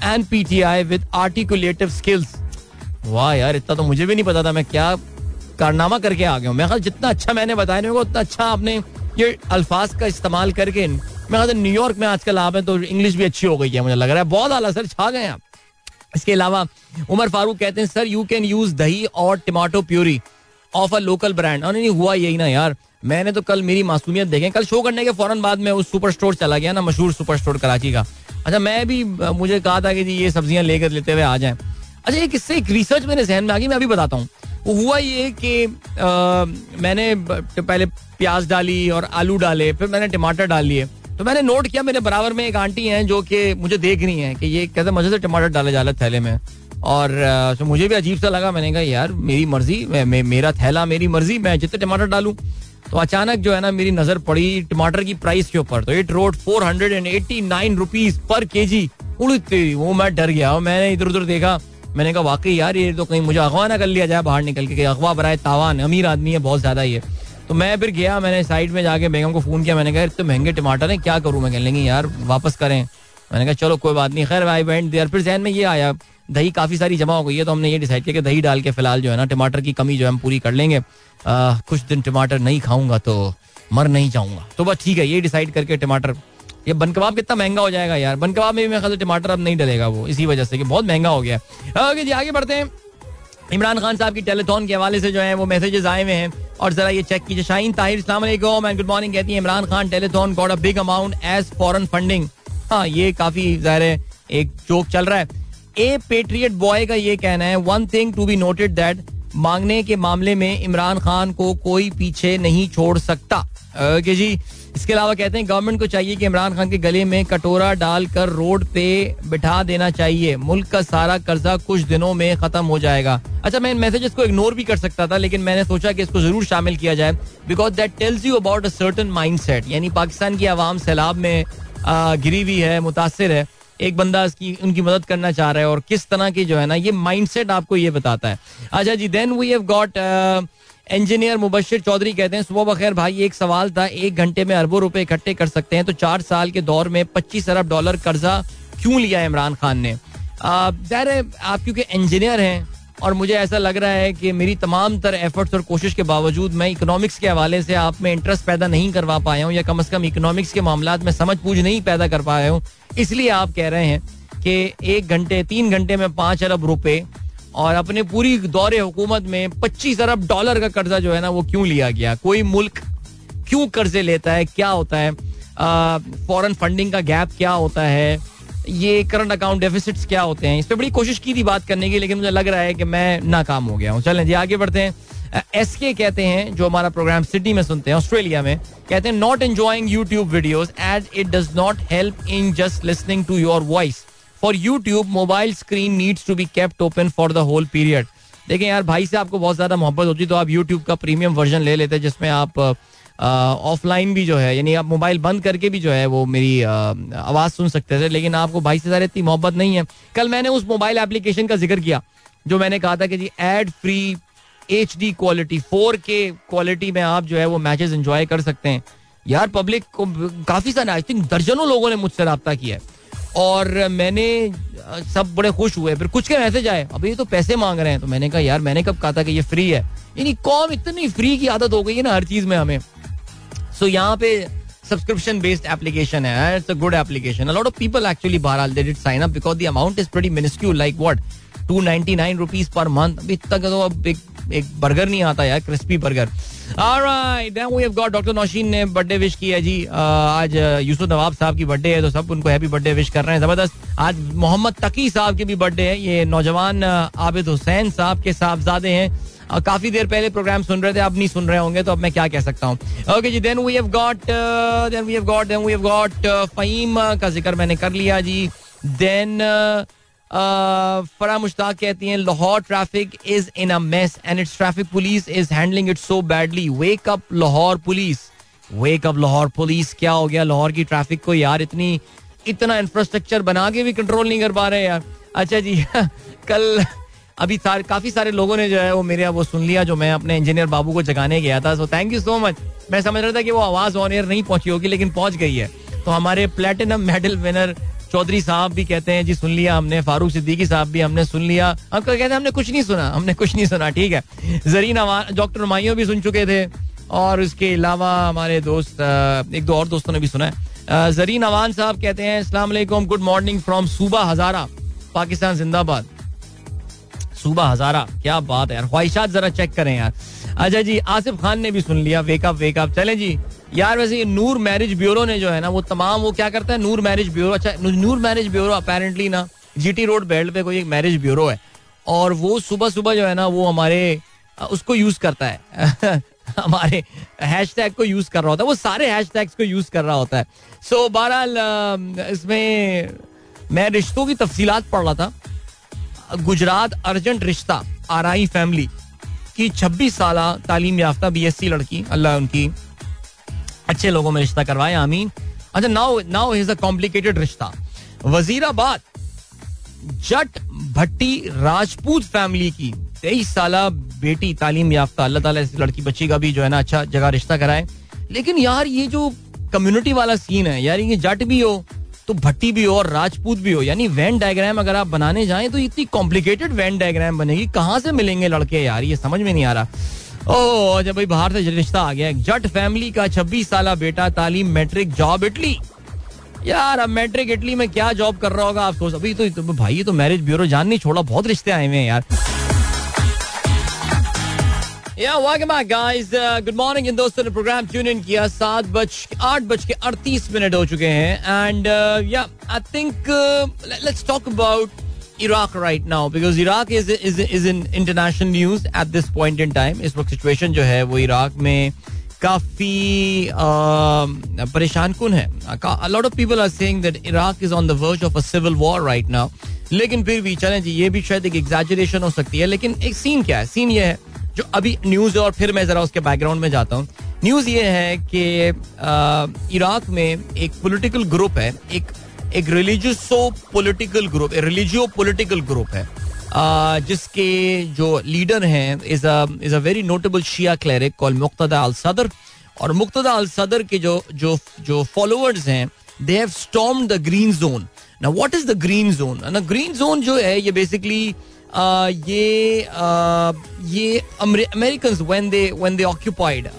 and PTI with articulative skills वाह यार, इतना तो मुझे भी नहीं पता था मैं क्या कारनामा करके आ गया हूँ। मैं जितना अच्छा मैंने बताया नहीं उतना अच्छा आपने ये अल्फाज का इस्तेमाल करके मैं न्यूयॉर्क में आजकल आप हैं तो इंग्लिश भी अच्छी हो गई है, मुझे लग रहा है। बहुत आला सर, छा गए आप। इसके अलावा उमर फारूक कहते हैं, sir you can use dahi और tomato puree of a local brand और नहीं, हुआ यही ना यार। मैंने तो कल मेरी मासूमियत देखे कल शो करने के फ़ौरन बाद में उस सुपर स्टोर चला गया ना, मशहूर सुपर स्टोर कराची का। अच्छा मैं भी, मुझे कहा था कि जी, ये सब्ज़ियाँ लेकर लेते हुए आ जाएँ। अच्छा एक इससे एक रिसर्च मेरे जहन में आ गई, मैं अभी बताता हूँ। हुआ ये कि मैंने पहले प्याज डाली और आलू डाले फिर मैंने टमाटर डाल लिए। तो मैंने नोट किया मेरे बराबर में एक आंटी हैं जो कि मुझे देख रही हैं कि ये कैसे मज़े से टमाटर डाले जाले थैले में। और तो मुझे भी अजीब सा लगा मैंने कहा यार मेरी मर्ज़ी मे, मेरा थैला मेरी मर्ज़ी मैं जितने टमाटर डालूं। तो अचानक जो है ना मेरी नज़र पड़ी टमाटर की प्राइस के ऊपर। तो it rode four hundred and eighty nine rupees पर के जी उड़ती वो मैं डर गया। मैंने इधर उधर देखा मैंने कहा, वाकई यार, ये तो कहीं मुझे अगवा ना कर लिया जाए बाहर निकल के अगवा बराए तावान, अमीर आदमी है, बहुत ज़्यादा ये। तो मैं फिर गया, मैंने साइड में जाके बेगम को फ़ोन किया, मैंने कहा, इतने महँगे टमाटर हैं, क्या करूँ मैं? कह लेंगे, यार, वापस करें। मैंने कहा, चलो, कोई बात नहीं, खैर आई वेंट देयर फिर जहन में ये आया, दही काफ़ी सारी जमा हो गई है तो हमने ये डिसाइड किया कि दही डाल के फ़िलहाल जो है ना, टमाटर की कमी जो है, हम पूरी कर लेंगे। कुछ दिन टमाटर नहीं खाऊँगा तो मर नहीं जाऊँगा। तो बस ठीक है, ये डिसाइड करके टमाटर ये बन कबाब कितना महँगा हो जाएगा यार। बन कबाब में भी मेरे ख्याल टमाटर अब नहीं डलेगा वो, इसी वजह से कि बहुत महँगा हो गया ओके जी, आगे बढ़ते हैं। इमरान खान साहब की टेलीथॉन के हवाले से जो है, वो मैसेजेस आए हुए हैं। और जरा ये चेक कीजिए। Shaheen Tahir Islam and good morning कहती है, Imran Khan telethon got a big amount as foreign funding हाँ ये काफ़ी ज़ाहिर है, एक जोक चल रहा है। ए पेट्रियट बॉय का ये कहना है one thing to be noted that मांगने के मामले में इमरान खान को कोई पीछे नहीं छोड़ सकता। ओके जी इसके अलावा कहते हैं गवर्नमेंट को चाहिए कि इमरान खान के गले में कटोरा डालकर रोड पे बिठा देना चाहिए। मुल्क का सारा कर्जा कुछ दिनों में खत्म हो जाएगा। अच्छा मैं इन मैसेजेस को इग्नोर भी कर सकता था, लेकिन मैंने सोचा कि इसको ज़रूर शामिल किया जाए because that tells you about a certain mindset यानी पाकिस्तान की आवाम सैलाब में गिरी हुई है, मुतासर है। एक बंदा इसकी, उनकी मदद करना चाह रहा है, और किस तरह की जो है ना, ये माइंडसेट आपको ये बताता है। अच्छा जी then we have got engineer Mubashir Chaudhry कहते हैं, सुबह बखैर भाई, एक सवाल था, एक घंटे में अरबों रुपए इकट्ठे कर सकते हैं तो चार साल के दौर में पच्चीस अरब डॉलर कर्जा क्यों लिया इमरान खान ने? ज़ाहिर है, आप क्योंकि इंजीनियर हैं, और मुझे ऐसा लग रहा है कि मेरी तमाम तर एफर्ट्स और कोशिश के बावजूद मैं इकोनॉमिक्स के हवाले से आप में इंटरेस्ट पैदा नहीं करवा पाया हूँ, या कम अज़ कम इकोनॉमिक्स के मामला में समझ पूछ नहीं पैदा कर पाया हूँ। इसलिए आप कह रहे हैं कि एक घंटे, तीन घंटे में पाँच अरब रुपए और अपने पूरी दौरे हुकूमत में 25 अरब डॉलर का कर्जा जो है ना, वो क्यों लिया गया? कोई मुल्क क्यों कर्जे लेता है? क्या होता है? फॉरेन फंडिंग का गैप क्या होता है? ये करंट अकाउंट डेफिसिट्स क्या होते हैं? इस पर बड़ी कोशिश की थी बात करने की, लेकिन मुझे लग रहा है कि मैं नाकाम हो गया हूँ। चलें जी, आगे बढ़ते हैं। एस के कहते हैं, जो हमारा प्रोग्राम सिडनी में सुनते हैं ऑस्ट्रेलिया में, कहते हैं not enjoying YouTube videos as it does not help in just listening to your voice for YouTube mobile screen needs to be kept open for the whole period देखें यार, भाई से आपको बहुत ज़्यादा मोहब्बत होती तो आप यूट्यूब का प्रीमियम वर्जन ले लेते जिसमें आप ऑफलाइन भी जो है, यानी आप मोबाइल बंद करके भी जो है, वो मेरी आवाज़ सुन सकते थे, लेकिन आपको भाई से ज़्यादा इतनी मोहब्बत नहीं है। कल मैंने उस मोबाइल एप्लीकेशन का ज़िक्र किया, जो मैंने कहा था कि जी ad free H D quality four K quality में आप जो है, वो मैचेस एंजॉय कर सकते हैं। यार पब्लिक को काफ़ी सारे आई थिंक दर्जनों लोगों ने मुझसे रहा किया है। और मैंने सब बड़े खुश हुए। फिर कुछ के मैसेज आए अभी ये तो पैसे मांग रहे हैं। तो मैंने कहा यार मैंने कब कहा था कि ये फ्री है? यानी कौम इतनी फ्री की आदत हो गई है ना हर चीज़ में हमें। सो so, यहाँ पे सब्सक्रिप्शन बेस्ड एप्लीकेशन है it's a good application a lot of people actually बहरहाल they did sign up because the amount is pretty minuscule like what 299 rupees per month अभी तक तो अब एक एक बर्गर नहीं आता यार क्रिस्पी बर्गर डॉक्टर नौशीन ने बर्थडे विश किया जी। आज यूसुफ नवाब साहब की बर्थडे है तो सब उनको हैप्पी बर्थडे विश कर रहे हैं। ज़बरदस्त। आज मोहम्मद तकी साहब की भी बर्थडे है। ये नौजवान आबिद हुसैन साहब के साहबजादे हैं। काफ़ी देर पहले प्रोग्राम सुन रहे थे, अब नहीं सुन रहे होंगे तो अब मैं क्या कह सकता हूँ। Okay ji then we have got then we have got then we have got Faheem का ज़िक्र मैंने कर लिया जी। देन फरा मुश्ताक कहती हैं, Lahore traffic is in a mess and it's traffic police is handling it so badly wake up Lahore police wake up Lahore police क्या हो गया? लाहौर की ट्रैफ़िक को यार इतनी, इतना इंफ्रास्ट्रक्चर बना के भी कंट्रोल नहीं कर पा रहे यार। अच्छा जी, कल अभी सारे, काफ़ी सारे लोगों ने जो है, वो मेरे वो सुन लिया जो मैं अपने इंजीनियर बाबू को जगाने गया था। So thank you so much मैं समझ रहा था कि वो आवाज़ ऑन एयर नहीं पहुँची होगी, लेकिन पहुँच गई है। तो हमारे प्लेटिनम मेडल विनर चौधरी साहब भी कहते हैं, जी सुन लिया हमने, फारूक सिद्दीकी साहब भी हमने सुन लिया। हम कहते हैं, हमने कुछ नहीं सुना, हमने कुछ नहीं सुना। ठीक है। जरीन डॉक्टर माइयो भी सुन चुके थे और उसके अलावा हमारे दोस्त एक दो और दोस्तों ने भी सुना है। जरीन अवान साहब कहते हैं असला गुड मॉर्निंग फ्रॉम सूबा हजारा, पाकिस्तान, जिंदाबाद। सूबा हजारा, क्या बात है यार, ख्वाहिशात जरा चेक करें यार। अच्छा जी, आसिफ खान ने भी सुन लिया वेकअप वेकअप चले जी। यार वैसे ये नूर मैरिज ब्यूरो ने जो है ना वो तमाम वो क्या करता है? Noor marriage bureau. अच्छा नूर मैरिज ब्यूरो अपेरेंटली ना जीटी रोड बेल्ट पे कोई एक मैरिज ब्यूरो है। और वो सुबह सुबह जो है ना वो हमारे उसको यूज़ करता है। हमारे हैशटैग को यूज़ कर रहा होता है। वो सारे हैशटैग्स को यूज़ कर रहा होता है। सो so, बहरहाल इसमें मैं रिश्तों की तफसीलात पढ़ रहा था। गुजरात अर्जेंट रिश्ता आरआई फैमिली की 26 साल तालीम याफ्ता बीएससी लड़की अल्लाह उनकी अच्छे लोगों में रिश्ता करवाया आमीन। अच्छा now now is a complicated रिश्ता। वजीराबाद, जट भट्टी राजपूत फैमिली की तेईस साल बेटी तालीम याफ्ता। अल्लाह ताला इस लड़की बच्ची का भी जो है ना अच्छा जगह रिश्ता कराए। लेकिन यार, ये जो कम्युनिटी वाला सीन है, यार, ये जट भी हो तो भट्टी भी हो और राजपूत भी हो, यानी वैन डायग्राम अगर आप बनाने जाएँ तो इतनी कॉम्प्लिकेटेड वैन डायग्राम बनेगी। कहाँ से मिलेंगे लड़के यार? ये समझ में नहीं आ रहा। ओ जब भाई बाहर से रिश्ता आ गया। जट फैमिली का छब्बीस साल बेटा तालीम मैट्रिक जॉब इटली। यार अब मैट्रिक इटली में क्या जॉब कर रहा होगा? आप अभी तो, तो भाई तो मैरिज ब्यूरो जान नहीं छोड़ा बहुत रिश्ते आए हुए हैं यार। गुड मॉर्निंग इन दोस्तों ने प्रोग्राम ट्यून इन किया। सात बज आठ बज के अड़तीस मिनट हो चुके हैं। And I think let's talk about Iraq right now because Iraq is is is in international news at this point in time इस वक्त सिचुएशन जो है वो इराक में काफ़ी uh, परेशान कन है? Lot of people are saying that Iraq is on the verge of a civil war right now लेकिन फिर भी चलें जी ये भी शायद एक एग्जैजरेशन हो सकती है लेकिन एक सीन क्या है? सीन ये है जो अभी न्यूज़ है और फिर मैं जरा उसके बैकग्राउंड में जाता हूँ। न्यूज़ ये है कि इराक में एक पॉलिटिकल ग्रुप है एक एक religiouso political group religio political group है जिसके जो लीडर हैं is is a very notable Shia cleric call Muqtada al Sadr और मुक्तदा अल सदर के जो जो जो फॉलोअर्स हैं they have storm the green zone ना what is the green zone ना ग्रीन जोन जो है, ये बेसिकली ये ये American when they when they occupied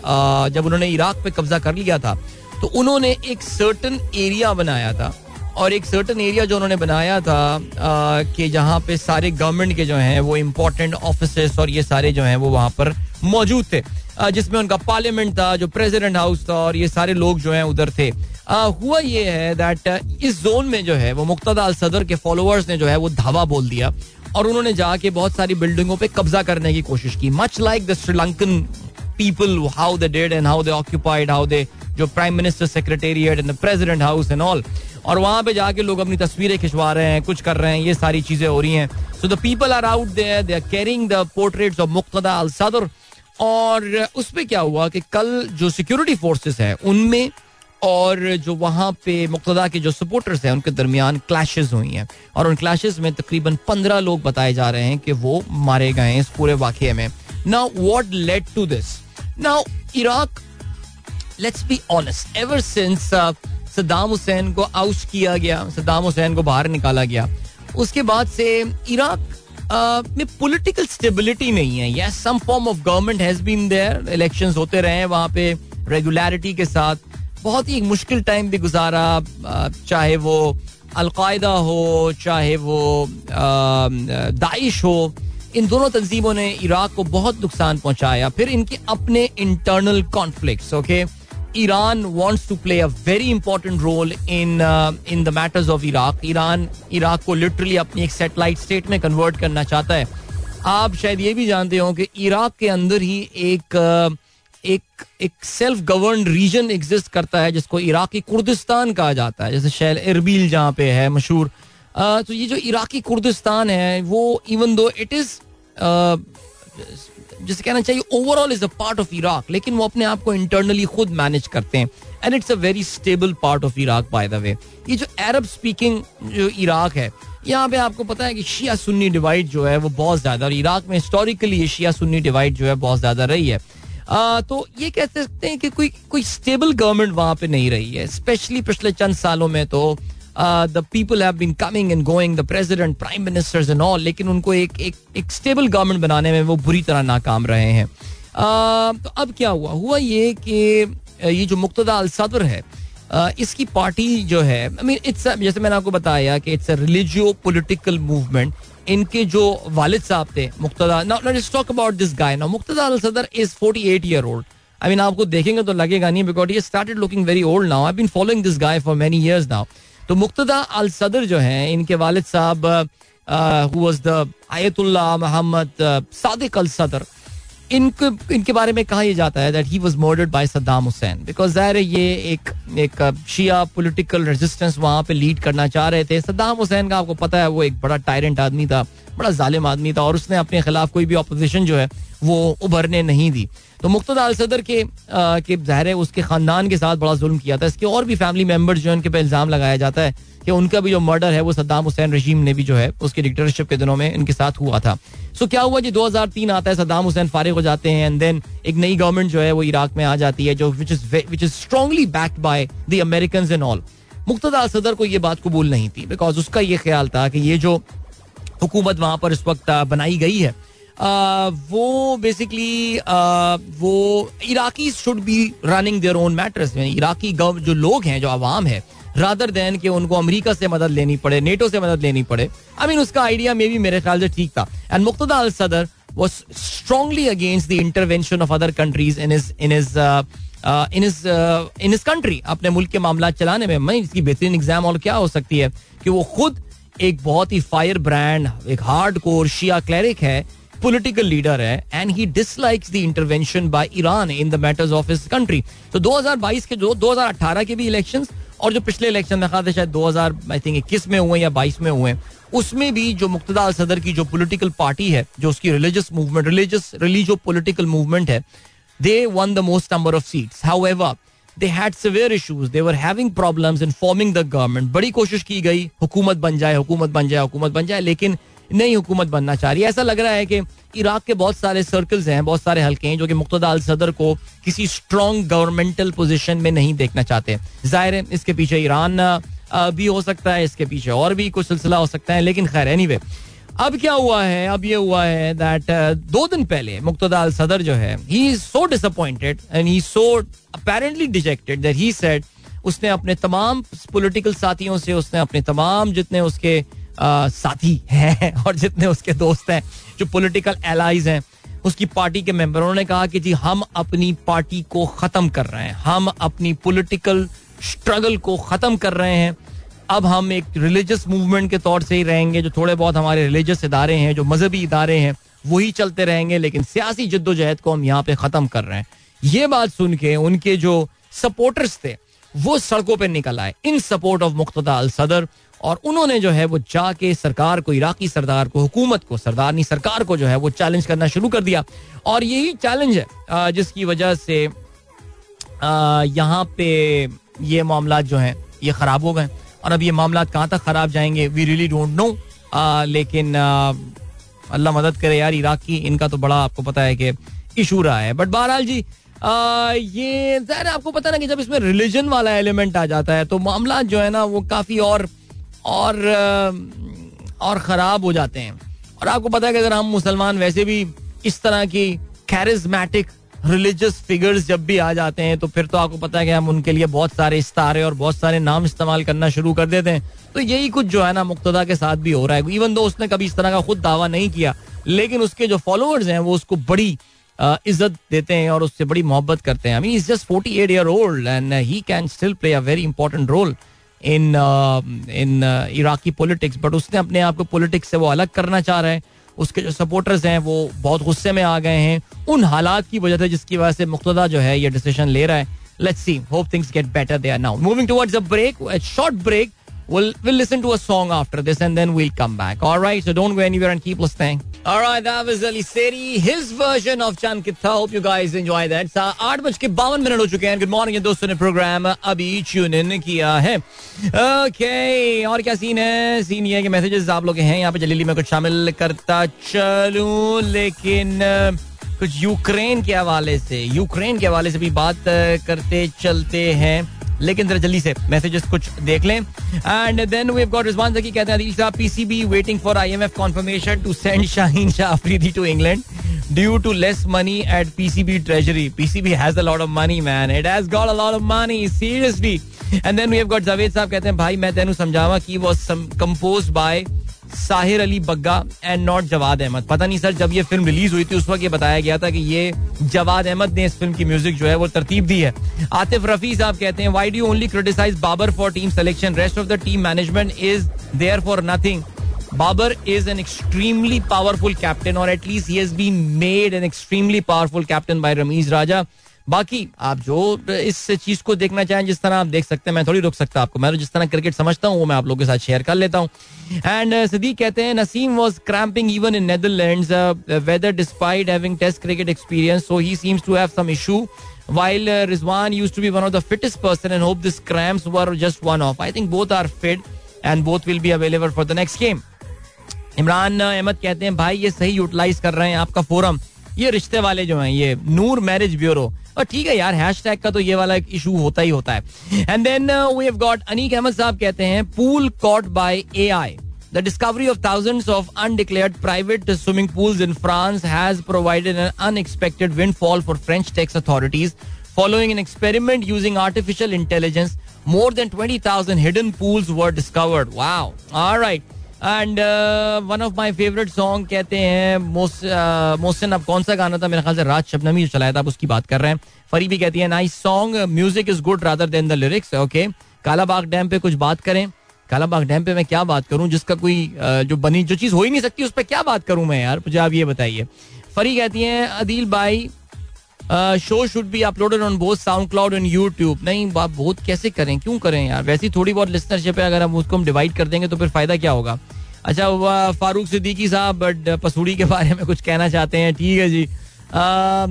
जब उन्होंने इराक पे कब्जा कर लिया था तो उन्होंने एक सर्टन एरिया बनाया था और एक सर्टन एरिया जो उन्होंने बनाया था कि जहाँ पे सारे गवर्नमेंट के जो हैं वो इम्पोर्टेंट ऑफ़िस और ये सारे जो हैं वो वहाँ पर मौजूद थे। जिसमें उनका पार्लियामेंट था जो प्रेसिडेंट हाउस था और ये सारे लोग जो हैं उधर थे। आ, हुआ ये है दैट इस जोन में जो है वो मुक्तदा अल सदर के फॉलोअर्स ने जो है वो धावा बोल दिया। और उन्होंने जाके बहुत सारी बिल्डिंगों पे कब्जा करने की कोशिश की। Much like the Sri Lankan people how they did and how they occupied how they जो prime minister secretariat and the president house and all और वहाँ पे जाके लोग अपनी तस्वीरें खिंचवा रहे हैं, कुछ कर रहे हैं, ये सारी चीज़ें हो रही हैं। So the people are out there they are carrying the portraits of Muqtada al Sadr और उस पर क्या हुआ कि कल जो सिक्योरिटी फोर्सेस है, उनमें और जो वहाँ पे मुक्तदा के जो सपोर्टर्स हैं, उनके दरमियान क्लैशेस हुई हैं। और उन क्लैशेस में तकरीबन पंद्रह लोग बताए जा रहे हैं कि वो मारे गए हैं इस पूरे वाक्य में। Now what led to this now Iraq let's be honest ever since Saddam Hussein को आउट किया गया, सद्दाम हुसैन को बाहर निकाला गया। उसके बाद से इराक में पॉलिटिकल स्टेबिलिटी नहीं है। Yes some form of government has been there elections होते रहे हैं वहाँ पे रेगुलरिटी के साथ। बहुत ही मुश्किल टाइम भी गुजारा चाहे वो अलकायदा हो, चाहे वो दाइश हो, इन दोनों तंजीमों ने इराक को बहुत नुकसान पहुँचाया। फिर इनके अपने internal conflict okay Iran wants to play a very important role in in the matters of Iraq Iran Iraq को लिटरली अपनी एक सेटेलाइट स्टेट में कन्वर्ट करना चाहता है। आप शायद ये भी जानते हो कि इराक के अंदर ही एक एक एक सेल्फ गवर्न रीजन एग्जिस्ट करता है, जिसको इराकी कुर्दिस्तान कहा जाता है। जैसे शहर इरबिल जहाँ पे है, मशहूर। तो ये जो इराकी कुर्दिस्तान है, वो इवन दो इट इज़ जिसे कहना चाहिए overall is a part of Iraq लेकिन वो अपने आप को इंटरनली खुद मैनेज करते हैं। And it's a very stable part of Iraq by the way ये जो अरब स्पीकिंग जो इराक है यहाँ पे आपको पता है कि शिया सुन्नी डिवाइड जो है वो बहुत ज़्यादा और इराक में हिस्टोरिकली ये शिया सुन्नी डिवाइड जो है बहुत ज़्यादा रही है। आ, तो ये कह सकते हैं कि कोई कोई स्टेबल गवर्नमेंट वहाँ पे नहीं रही है स्पेशली पिछले चंद सालों में तो the people have been coming and going the president prime ministers and all लेकिन उनको एक एक एक स्टेबल गवर्नमेंट बनाने में वो बुरी तरह नाकाम रहे हैं। Uh, तो अब क्या हुआ? हुआ ये कि ये जो मुक्तदा अल सदर है uh, इसकी पार्टी जो है आई मीन इट्स जैसे मैंने आपको बताया कि it's a religio political movement इनके जो वालिद साहब थे Muqtada now let's talk about this guy now Muqtada al Sadr is 48 year old I mean आपको देखेंगे तो लगेगा नहीं because he started looking very old now I been following this guy for many years now तो Muqtada al Sadr जो हैं, इनके वालिद साहब was the Ayatollah Mohammad Sadiq al Sadr इनके इनके बारे में कहा यह जाता है that he was murdered by Saddam Hussein because ज़ाहिर ये एक एक शिया पॉलिटिकल रेजिस्टेंस वहाँ पे लीड करना चाह रहे थे। सद्दाम हुसैन का आपको पता है, वो एक बड़ा टायरेंट आदमी था, बड़ा जालिम आदमी था और उसने अपने खिलाफ कोई भी अपोजिशन जो है, वो उभरने नहीं दी। तो मुख्तदा अल सदर के के ज़ाहिर है उसके खानदान के साथ बड़ा जुल्म किया था। इसके और भी फैमिली मेंबर्स जो है, उनके पे इल्ज़ाम लगाया जाता है। कि उनका भी जो मर्डर है, वो सद्दाम हुसैन रजीम ने भी जो है, उसके डिक्टेटरशिप के दिनों में इनके साथ हुआ था। सो क्या हुआ जी? 2003 आता है, सद्दाम हुसैन फारिग हो जाते हैं एंड देन एक नई गवर्नमेंट जो है, वो इराक में आ जाती है, जो which is which is strongly backed by the American and all Muqtada Sadr को ये बात कबूल नहीं थी बिकॉज़ उसका ये ख्याल था कि ये जो हुकूमत वहाँ पर इस वक्त बनाई गई है वो बेसिकली वो Iraqi should be running their own matters Iraqi जो लोग हैं, जो आवाम है रादर देन कि उनको अमेरिका से मदद लेनी पड़े नेटो से मदद लेनी पड़े। आई मीन उसका आइडिया मे भी मेरे ख्याल से ठीक था। एंड मुख्तदा अल सदर the intervention of other countries in his in his uh, uh, in his uh, in his country अपने मुल्क के मामला चलाने में। मैं इसकी बेहतरीन एग्ज़ाम और क्या हो सकती है कि वो खुद एक बहुत ही फायर ब्रांड एक हार्ड कोर शिया क्लैरिक है पॉलिटिकल लीडर है and he dislikes the intervention by Iran in the matters of his country तो 2022 के जो 2018 के भी इलेक्शंस और जो पिछले इलेक्शन में खाते शायद 2000 आई थिंक इक्कीस में हुए या 22 में हुए, उसमें भी जो मुक्तदा सदर की जो पोलिटिकल पार्टी है, जो उसकी religious movement religious religio political movement है they won the most number of seats however they had severe issues they were having problems in forming the government बड़ी कोशिश की गई, हुकूमत बन जाए, हुकूमत बन जाए, हुकूमत बन जाए, लेकिन नई हुकूमत बनना चाह रही है। ऐसा लग रहा है कि इराक के बहुत सारे सर्कल्स हैं, बहुत सारे हल्के हैं, जो कि मुख्तदा अल सदर को किसी स्ट्रॉन्ग गवर्नमेंटल पोजिशन में नहीं देखना चाहते। ज़ाहिर है, इसके पीछे ईरान भी हो सकता है, इसके पीछे और भी कुछ सिलसिला हो सकता है, लेकिन खैर एनी अब क्या हुआ है? अब ये हुआ है दैट दो दिन पहले मुख्तदा अल सदर जो है he so disappointed and he so apparently dejected that he said उसने अपने तमाम पॉलिटिकल साथियों से, उसने अपने तमाम जितने उसके साथी हैं और जितने उसके दोस्त हैं, जो पॉलिटिकल एलाइज हैं, उसकी पार्टी के मेंबर उन्होंने कहा कि जी, हम अपनी पार्टी को खत्म कर रहे हैं। हम अपनी पॉलिटिकल स्ट्रगल को खत्म कर रहे हैं। अब हम एक रिलीजियस मूवमेंट के तौर से ही रहेंगे, जो थोड़े बहुत हमारे रिलीजियस इदारे हैं, जो मजहबी इदारे हैं, वही चलते रहेंगे, लेकिन सियासी जद्दोजहद को हम यहाँ पे खत्म कर रहे हैं। ये बात सुन के उनके जो सपोर्टर्स थे, वो सड़कों पर निकल आए। इन सपोर्ट ऑफ़ मुख्तदा अल सदर और उन्होंने जो है वो जाके सरकार को इराकी सरदार को हुकूमत को सरदारनी सरकार को जो है वो चैलेंज करना शुरू कर दिया। और यही चैलेंज है जिसकी वजह से यहाँ पे ये मामला जो हैं ये खराब हो गए। और अब ये मामला कहाँ तक खराब जाएँगे वी रियली डोंट नो लेकिन अल्लाह मदद करे यार इराक की इनका तो बड़ा आपको पता है कि इशू रहा है। बट बहरहाल जी आ, ये जहर आपको पता ना कि जब इसमें रिलीजन वाला एलिमेंट आ जाता है तो मामला जो है ना वो काफ़ी और और और ख़राब हो जाते हैं। और आपको पता है कि अगर हम मुसलमान वैसे भी इस तरह की कैरिज्मेटिक रिलीजियस फिगर्स जब भी आ जाते हैं तो फिर तो आपको पता है कि हम उनके लिए बहुत सारे इस्तारे और बहुत सारे नाम इस्तेमाल करना शुरू कर देते हैं। तो यही कुछ जो है ना मुक्तदा के साथ भी हो रहा है। इवन दो उसने कभी इस तरह का खुद दावा नहीं किया, लेकिन उसके जो फॉलोअर्स हैं, वो उसको बड़ी इज़्ज़त देते हैं और उससे बड़ी मोहब्बत करते हैं। I mean is just forty eight year old and he can still play a very important role in in Iraqi politics but उसने अपने आप को पॉलिटिक्स से वो अलग करना चाह रहा है। उसके जो सपोर्टर्स हैं, वो बहुत गुस्से में आ गए हैं। उन हालात की वजह से जिसकी वजह से मुख्तदा जो है, ये डिसीज़न ले रहा है। Let's see hope things get better they are now moving towards a break short break We'll we'll listen to a song after this and then we'll come back. All right, so don't go anywhere and keep listening. All right, that was Ali Seri, his version of Chan Kitta. Hope you guys enjoy that. सा आठ बज के बावन minute हो चुके हैं good morning दोस्तों ने प्रोग्राम अभी ट्यून इन किया है ओके और क्या सीन है सीन ये है कि मैसेजेस आप लोग हैं यहाँ पे जल्दी में कुछ शामिल करता चलूँ लेकिन कुछ यूक्रेन के हवाले से यूक्रेन के हवाले से भी बात करते चलते हैं लेकिन जरा जल्दी से मैसेजेस कुछ देख लें। And then we have got response की कहते हैं, अदील साहब PCB waiting for IMF confirmation to send Shaheen Shah Afridi to England due to less money at PCB treasury PCB has a lot of money man it has got a lot of money seriously and then we have got Javed साहब कहते हैं, भाई, मैं तेनू समझावा की was composed by Sahir Ali Bagga and not Jawad Ahmed. पता नहीं सर, जब ये फ़िल्म रिलीज़ हुई थी, उस वक्त ये बताया गया था कि ये जवाद अहमद ने इस फ़िल्म की म्यूज़िक जो है वो तरतीब दी है। आतिफ रफी साहब कहते हैं why do only criticize Babar for team selection rest of the team management is there for nothing Babar is an extremely powerful captain और at least he been made an extremely powerful captain by Rameez Raja बाकी आप जो इस चीज़ को देखना चाहें जिस तरह आप देख सकते हैं मैं थोड़ी रुक सकता आपको मैं तो जिस तरह क्रिकेट समझता हूँ वो मैं आप लोगों के साथ शेयर कर लेता हूँ एंड सदीक कहते हैं Naseem was cramping even in Netherland weather despite having test cricket experience so he seems to have some issue while uh, Rizwan used to be one of the fittest person and hope these cramps were just one off. I think both are fit and both will be available for the next game. Imran Ahmed कहते हैं भाई ये सही utilise कर रहे हैं आपका forum ये रिश्ते वाले जो हैं ये नूर मैरिज ब्यूरो और ठीक है यार हैश टैग का तो ये वाला इशू होता ही होता है। And then we have got Aneeq Ahmed साहब कहते हैं pool caught by AI the discovery of thousand of undeclared private swimming pools in France has provided an unexpected windfall for French tax authorities following an experiment using artificial intelligence more than twenty thousand hidden pools were discovered are right and one of my favourite song कहते हैं Mohsin uh, अब कौन सा गाना था? मेरे ख्याल से राज शबनमी चलाया था आप उसकी बात कर रहे हैं। फरी भी कहती है nice song music is good rather than the lyrics okay Kalabagh dam पे कुछ बात करें। कालाबाग डैम पे मैं क्या बात करूँ? जिसका कोई uh, जो बनी जो चीज़ हो ही नहीं सकती उस पर क्या बात करूँ मैं यार? मुझे आप ये बताइए। फरी कहती हैं अदील भाई show should be uploaded on both SoundCloud and YouTube नहीं आप बहुत कैसे करें? क्यों करें यार? वैसी थोड़ी बहुत लिस्टरशिप है अगर हम उसको हम डिवाइड कर देंगे तो फिर फ़ायदा क्या होगा? अच्छा फारूक सिद्दीकी साहब, बट पसूड़ी के बारे में कुछ कहना चाहते हैं। ठीक है जी।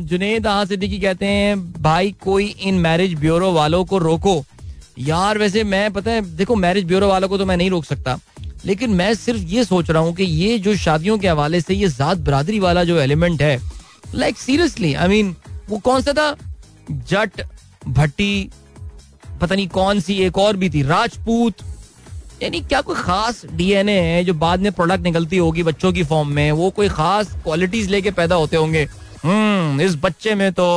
जुनेद aha सिद्दीकी कहते हैं, भाई, कोई इन मैरिज ब्यूरो वालों को रोको। यार, वैसे मैं, पता है, देखो, मैरिज ब्यूरो वालों को तो मैं नहीं रोक सकता। लेकिन मैं सिर्फ़ ये सोच रहा हूँ कि ये जो शादियों के हवाले से ये जात बरादरी वाला जो एलिमेंट है लाइक सीरियसली आई मीन वो कौन सा था? जट, भट्टी, पता नहीं कौन सी, एक और भी थी, राजपूत यानी क्या कोई खास डीएनए है जो बाद में प्रोडक्ट निकलती होगी बच्चों की फॉर्म में? वो कोई खास क्वालिटीज लेके पैदा होते होंगे। हम्म इस बच्चे में तो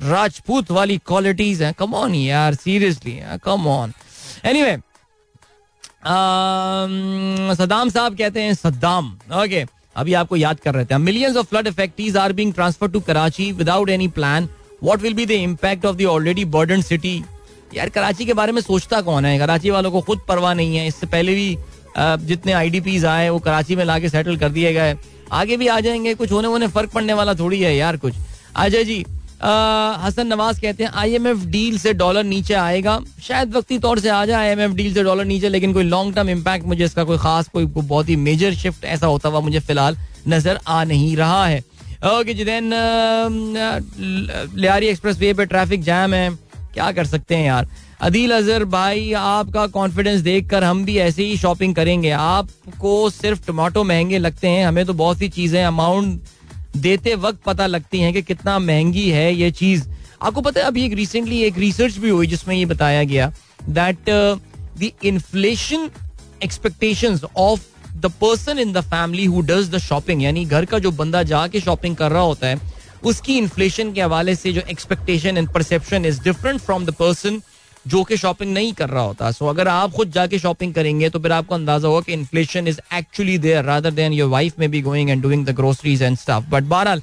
राजपूत वाली क्वालिटीज हैं। कम ऑन यार seriously come on anyway Saddam साहब कहते हैं सद्दाम ओके okay. अभी आपको याद कर रहे थे। Millions of flood affectees are being transfer to Karachi without any plan what will be the impact of the already burden city यार, कराची के बारे में सोचता कौन है? कराची वालों को खुद परवाह नहीं है। इससे पहले भी जितने आई डी पीज आए, वो कराची में लाके सेटल कर दिए गए। आगे भी आ जाएँगे, कुछ होने होने फ़र्क पड़ने वाला थोड़ी है यार कुछ। अजय जी हसन नवाज़ कहते हैं आईएमएफ डील से डॉलर नीचे आएगा। शायद वक्ती तौर से आ जाए आईएमएफ डील से डॉलर नीचे, लेकिन कोई लॉन्ग टर्म इम्पैक्ट मुझे इसका कोई खास, कोई बहुत ही मेजर शिफ्ट ऐसा होता हुआ मुझे फ़िलहाल नज़र आ नहीं रहा है। ओके जी देन लियारी एक्सप्रेस वे पे ट्रैफ़िक जैम है। क्या कर सकते हैं यार? अदील अजहर भाई, आपका कॉन्फिडेंस देखकर हम भी ऐसे ही शॉपिंग करेंगे। आपको सिर्फ़ टमाटो महँगे लगते हैं, हमें तो बहुत सी चीज़ें अमाउंट देते वक्त पता लगती हैं कि कितना महँगी है ये चीज़। आपको पता है, अभी एक रिसेंटली एक रिसर्च भी हुई जिसमें ये बताया गया that the inflation expectation of the person in the family who does the shopping यानी घर का जो बंदा जाके शॉपिंग कर रहा होता है उसकी इन्फ्लेशन के हवाले से जो expectation and perception is different from the person जो कि शॉपिंग नहीं कर रहा होता। सो so, अगर आप खुद जाके शॉपिंग करेंगे तो फिर आपको अंदाज़ा होगा कि inflation is actually there rather than your wife may be going and doing the groceries and stuff but बहरहाल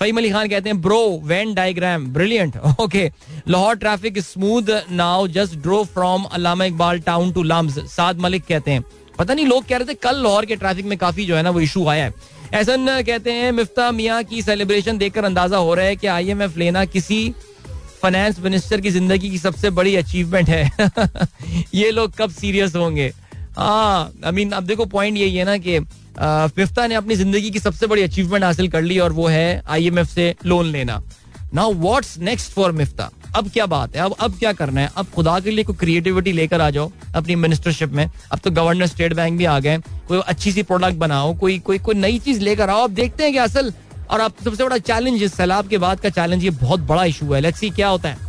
फहीम अली खान कहते हैं bro Venn diagram brilliant okay Lahore traffic smooth now just drove from Allama Iqbal town to LUMS Saad Malik कहते हैं पता नहीं लोग कह रहे थे कल लाहौर के ट्रैफ़िक में काफ़ी जो है ना वो इशू आया है. ऐसा कहते हैं, मिफ्ता मियाँ की सेलिब्रेशन देखकर अंदाज़ा हो रहा है कि आईएमएफ लेना किसी फाइनेंस मिनिस्टर की ज़िंदगी की सबसे बड़ी अचीवमेंट है। ये लोग कब सीरियस होंगे? हाँ आई मीन अब देखो पॉइंट यही है ना कि मिफ्ता ने अपनी ज़िंदगी की सबसे बड़ी अचीवमेंट हासिल कर ली और वो है आईएमएफ से लोन लेना। Now what's next for Miftah? अब क्या बात है? अब अब क्या करना है? अब खुदा के लिए कोई क्रिएटिविटी लेकर आ जाओ अपनी मिनिस्टरशिप में। अब तो गवर्नर स्टेट बैंक भी आ गए कोई अच्छी सी प्रोडक्ट बनाओ, कोई कोई कोई नई चीज़ लेकर आओ। अब देखते हैं कि असल, और अब सबसे बड़ा चैलेंज इस सैलाब के बाद का चैलेंज ये बहुत बड़ा इशू है। लेट्स सी क्या होता है।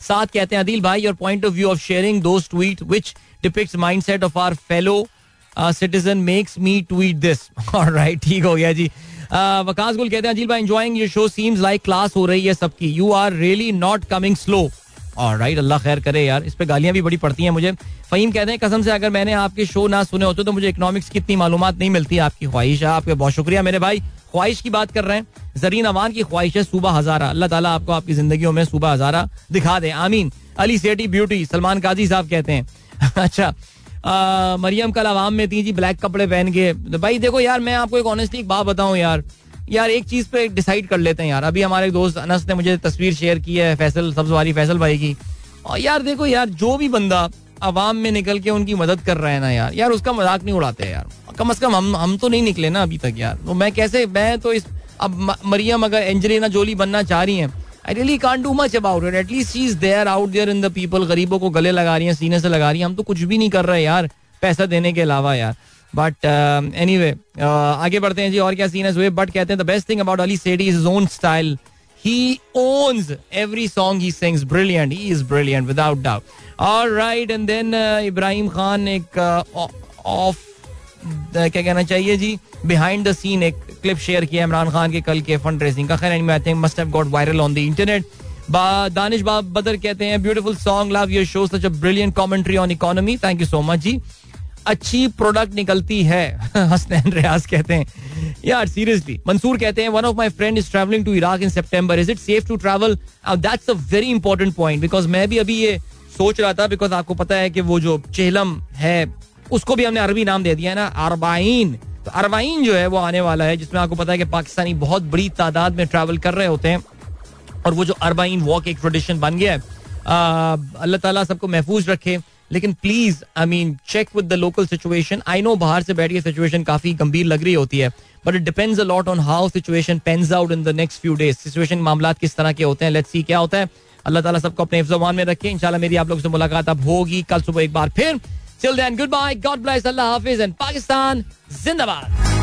साथ कहते हैं, अदिल भाई your point of view of sharing those tweet which depicts mindset of our fellow citizen makes me tweet this right ठीक हो गया जी। वकास गुल कहते हैं, अजील भाई enjoying your show seems like class हो रही है सबकी। You are really not coming slow और राइट अल्लाह खैर करे यार। इस पर गालियाँ भी बड़ी पड़ती हैं मुझे। फहीम कहते हैं, कसम से अगर मैंने आपके शो ना सुने होते तो मुझे इकोनॉमिक्स की इतनी मालूम नहीं मिलती आपकी ख्वाहिश है। आपके बहुत शुक्रिया मेरे भाई। ख्वाहिश की बात कर रहे हैं। जरीन अवान की ख्वाहिश है सुबह हजारा। अल्लाह ताला आपको आपकी ज़िंदगी में सुबह हजारा दिखा दे। आमीन। अली सेठी ब्यूटी, सलमान काजी साहब कहते हैं। अच्छा मरियम कल आवाम में थी जी ब्लैक कपड़े पहन के। तो भाई देखो यार, मैं आपको एक ऑनेस्टली एक बात बताऊँ यार। यार एक चीज़ पे डिसाइड कर लेते हैं यार। अभी हमारे दोस्त अनस ने मुझे तस्वीर शेयर की है, फैसल सब्ज वाली फैसल भाई की। और यार देखो यार, जो भी बंदा आवाम में निकल के उनकी मदद कर रहे हैं ना यार यार उसका मज़ाक नहीं उड़ाते यार। कम अज कम हम हम तो नहीं निकले ना अभी तक यार। तो मैं कैसे, मैं तो इस, अब मरियम अगर एंजलिना जोली बनना चाह रही हैं I really can't do much about it at least is there out there in the people गरीबों को गले लगा रही हैं सीने से लगा रही हैं। हम तो कुछ भी नहीं कर रहे यार पैसा देने के अलावा यार। बट एनी वे आगे बढ़ते हैं जी और क्या सीन है बट कहते हैं the best thing about Ali Sethi is own style he owns every song he sings brilliant he is brilliant without doubt और right and then Ibrahim Khan एक ऑफ़ uh, क्या कहना चाहिए जी? बिहाइंड द सीन एक clip share किया इमरान खान के कल के फंड रेसिंग का। खैर I think must have got viral on the internet Danish Bab Badar कहते हैं beautiful song love your show such a brilliant commentary on economy thank you so much जी। अच्छी product निकलती है, हसनैन रियाज कहते हैं। यार सीरियसली मंसूर कहते हैं one of my friend is travelling to Iraq in September is it safe to travel that's a very important point because मैं भी अभी ये सोच रहा था बिकॉज़ आपको पता है कि वो जो चेहलम है उसको भी हमने अरबी नाम दे दिया है ना, अरबाइन। तो अरबाइन जो है वो आने वाला है, जिसमें आपको पता है कि पाकिस्तानी बहुत बड़ी तादाद में ट्रैवल कर रहे होते हैं। और वो जो अरबाइन वॉक एक ट्रेडिशन बन गया है। अल्लाह ताला सबको महफूज रखे। लेकिन please I mean check with the local situation I know बाहर से बैठ के सिचुएशन काफ़ी गंभीर लग रही होती है। But it depends a lot on how situation pans out in the next few days situation मामला किस तरह के होते हैं लेट्स सी क्या होता है। अल्लाह ताला सबको अपने हिफ्जमान में रखे। इंशाल्लाह मेरी आप लोग से मुलाकात अब होगी कल सुबह एक बार फिर। Till then, goodbye, God bless, Allah Hafiz, and Pakistan, Zindabad.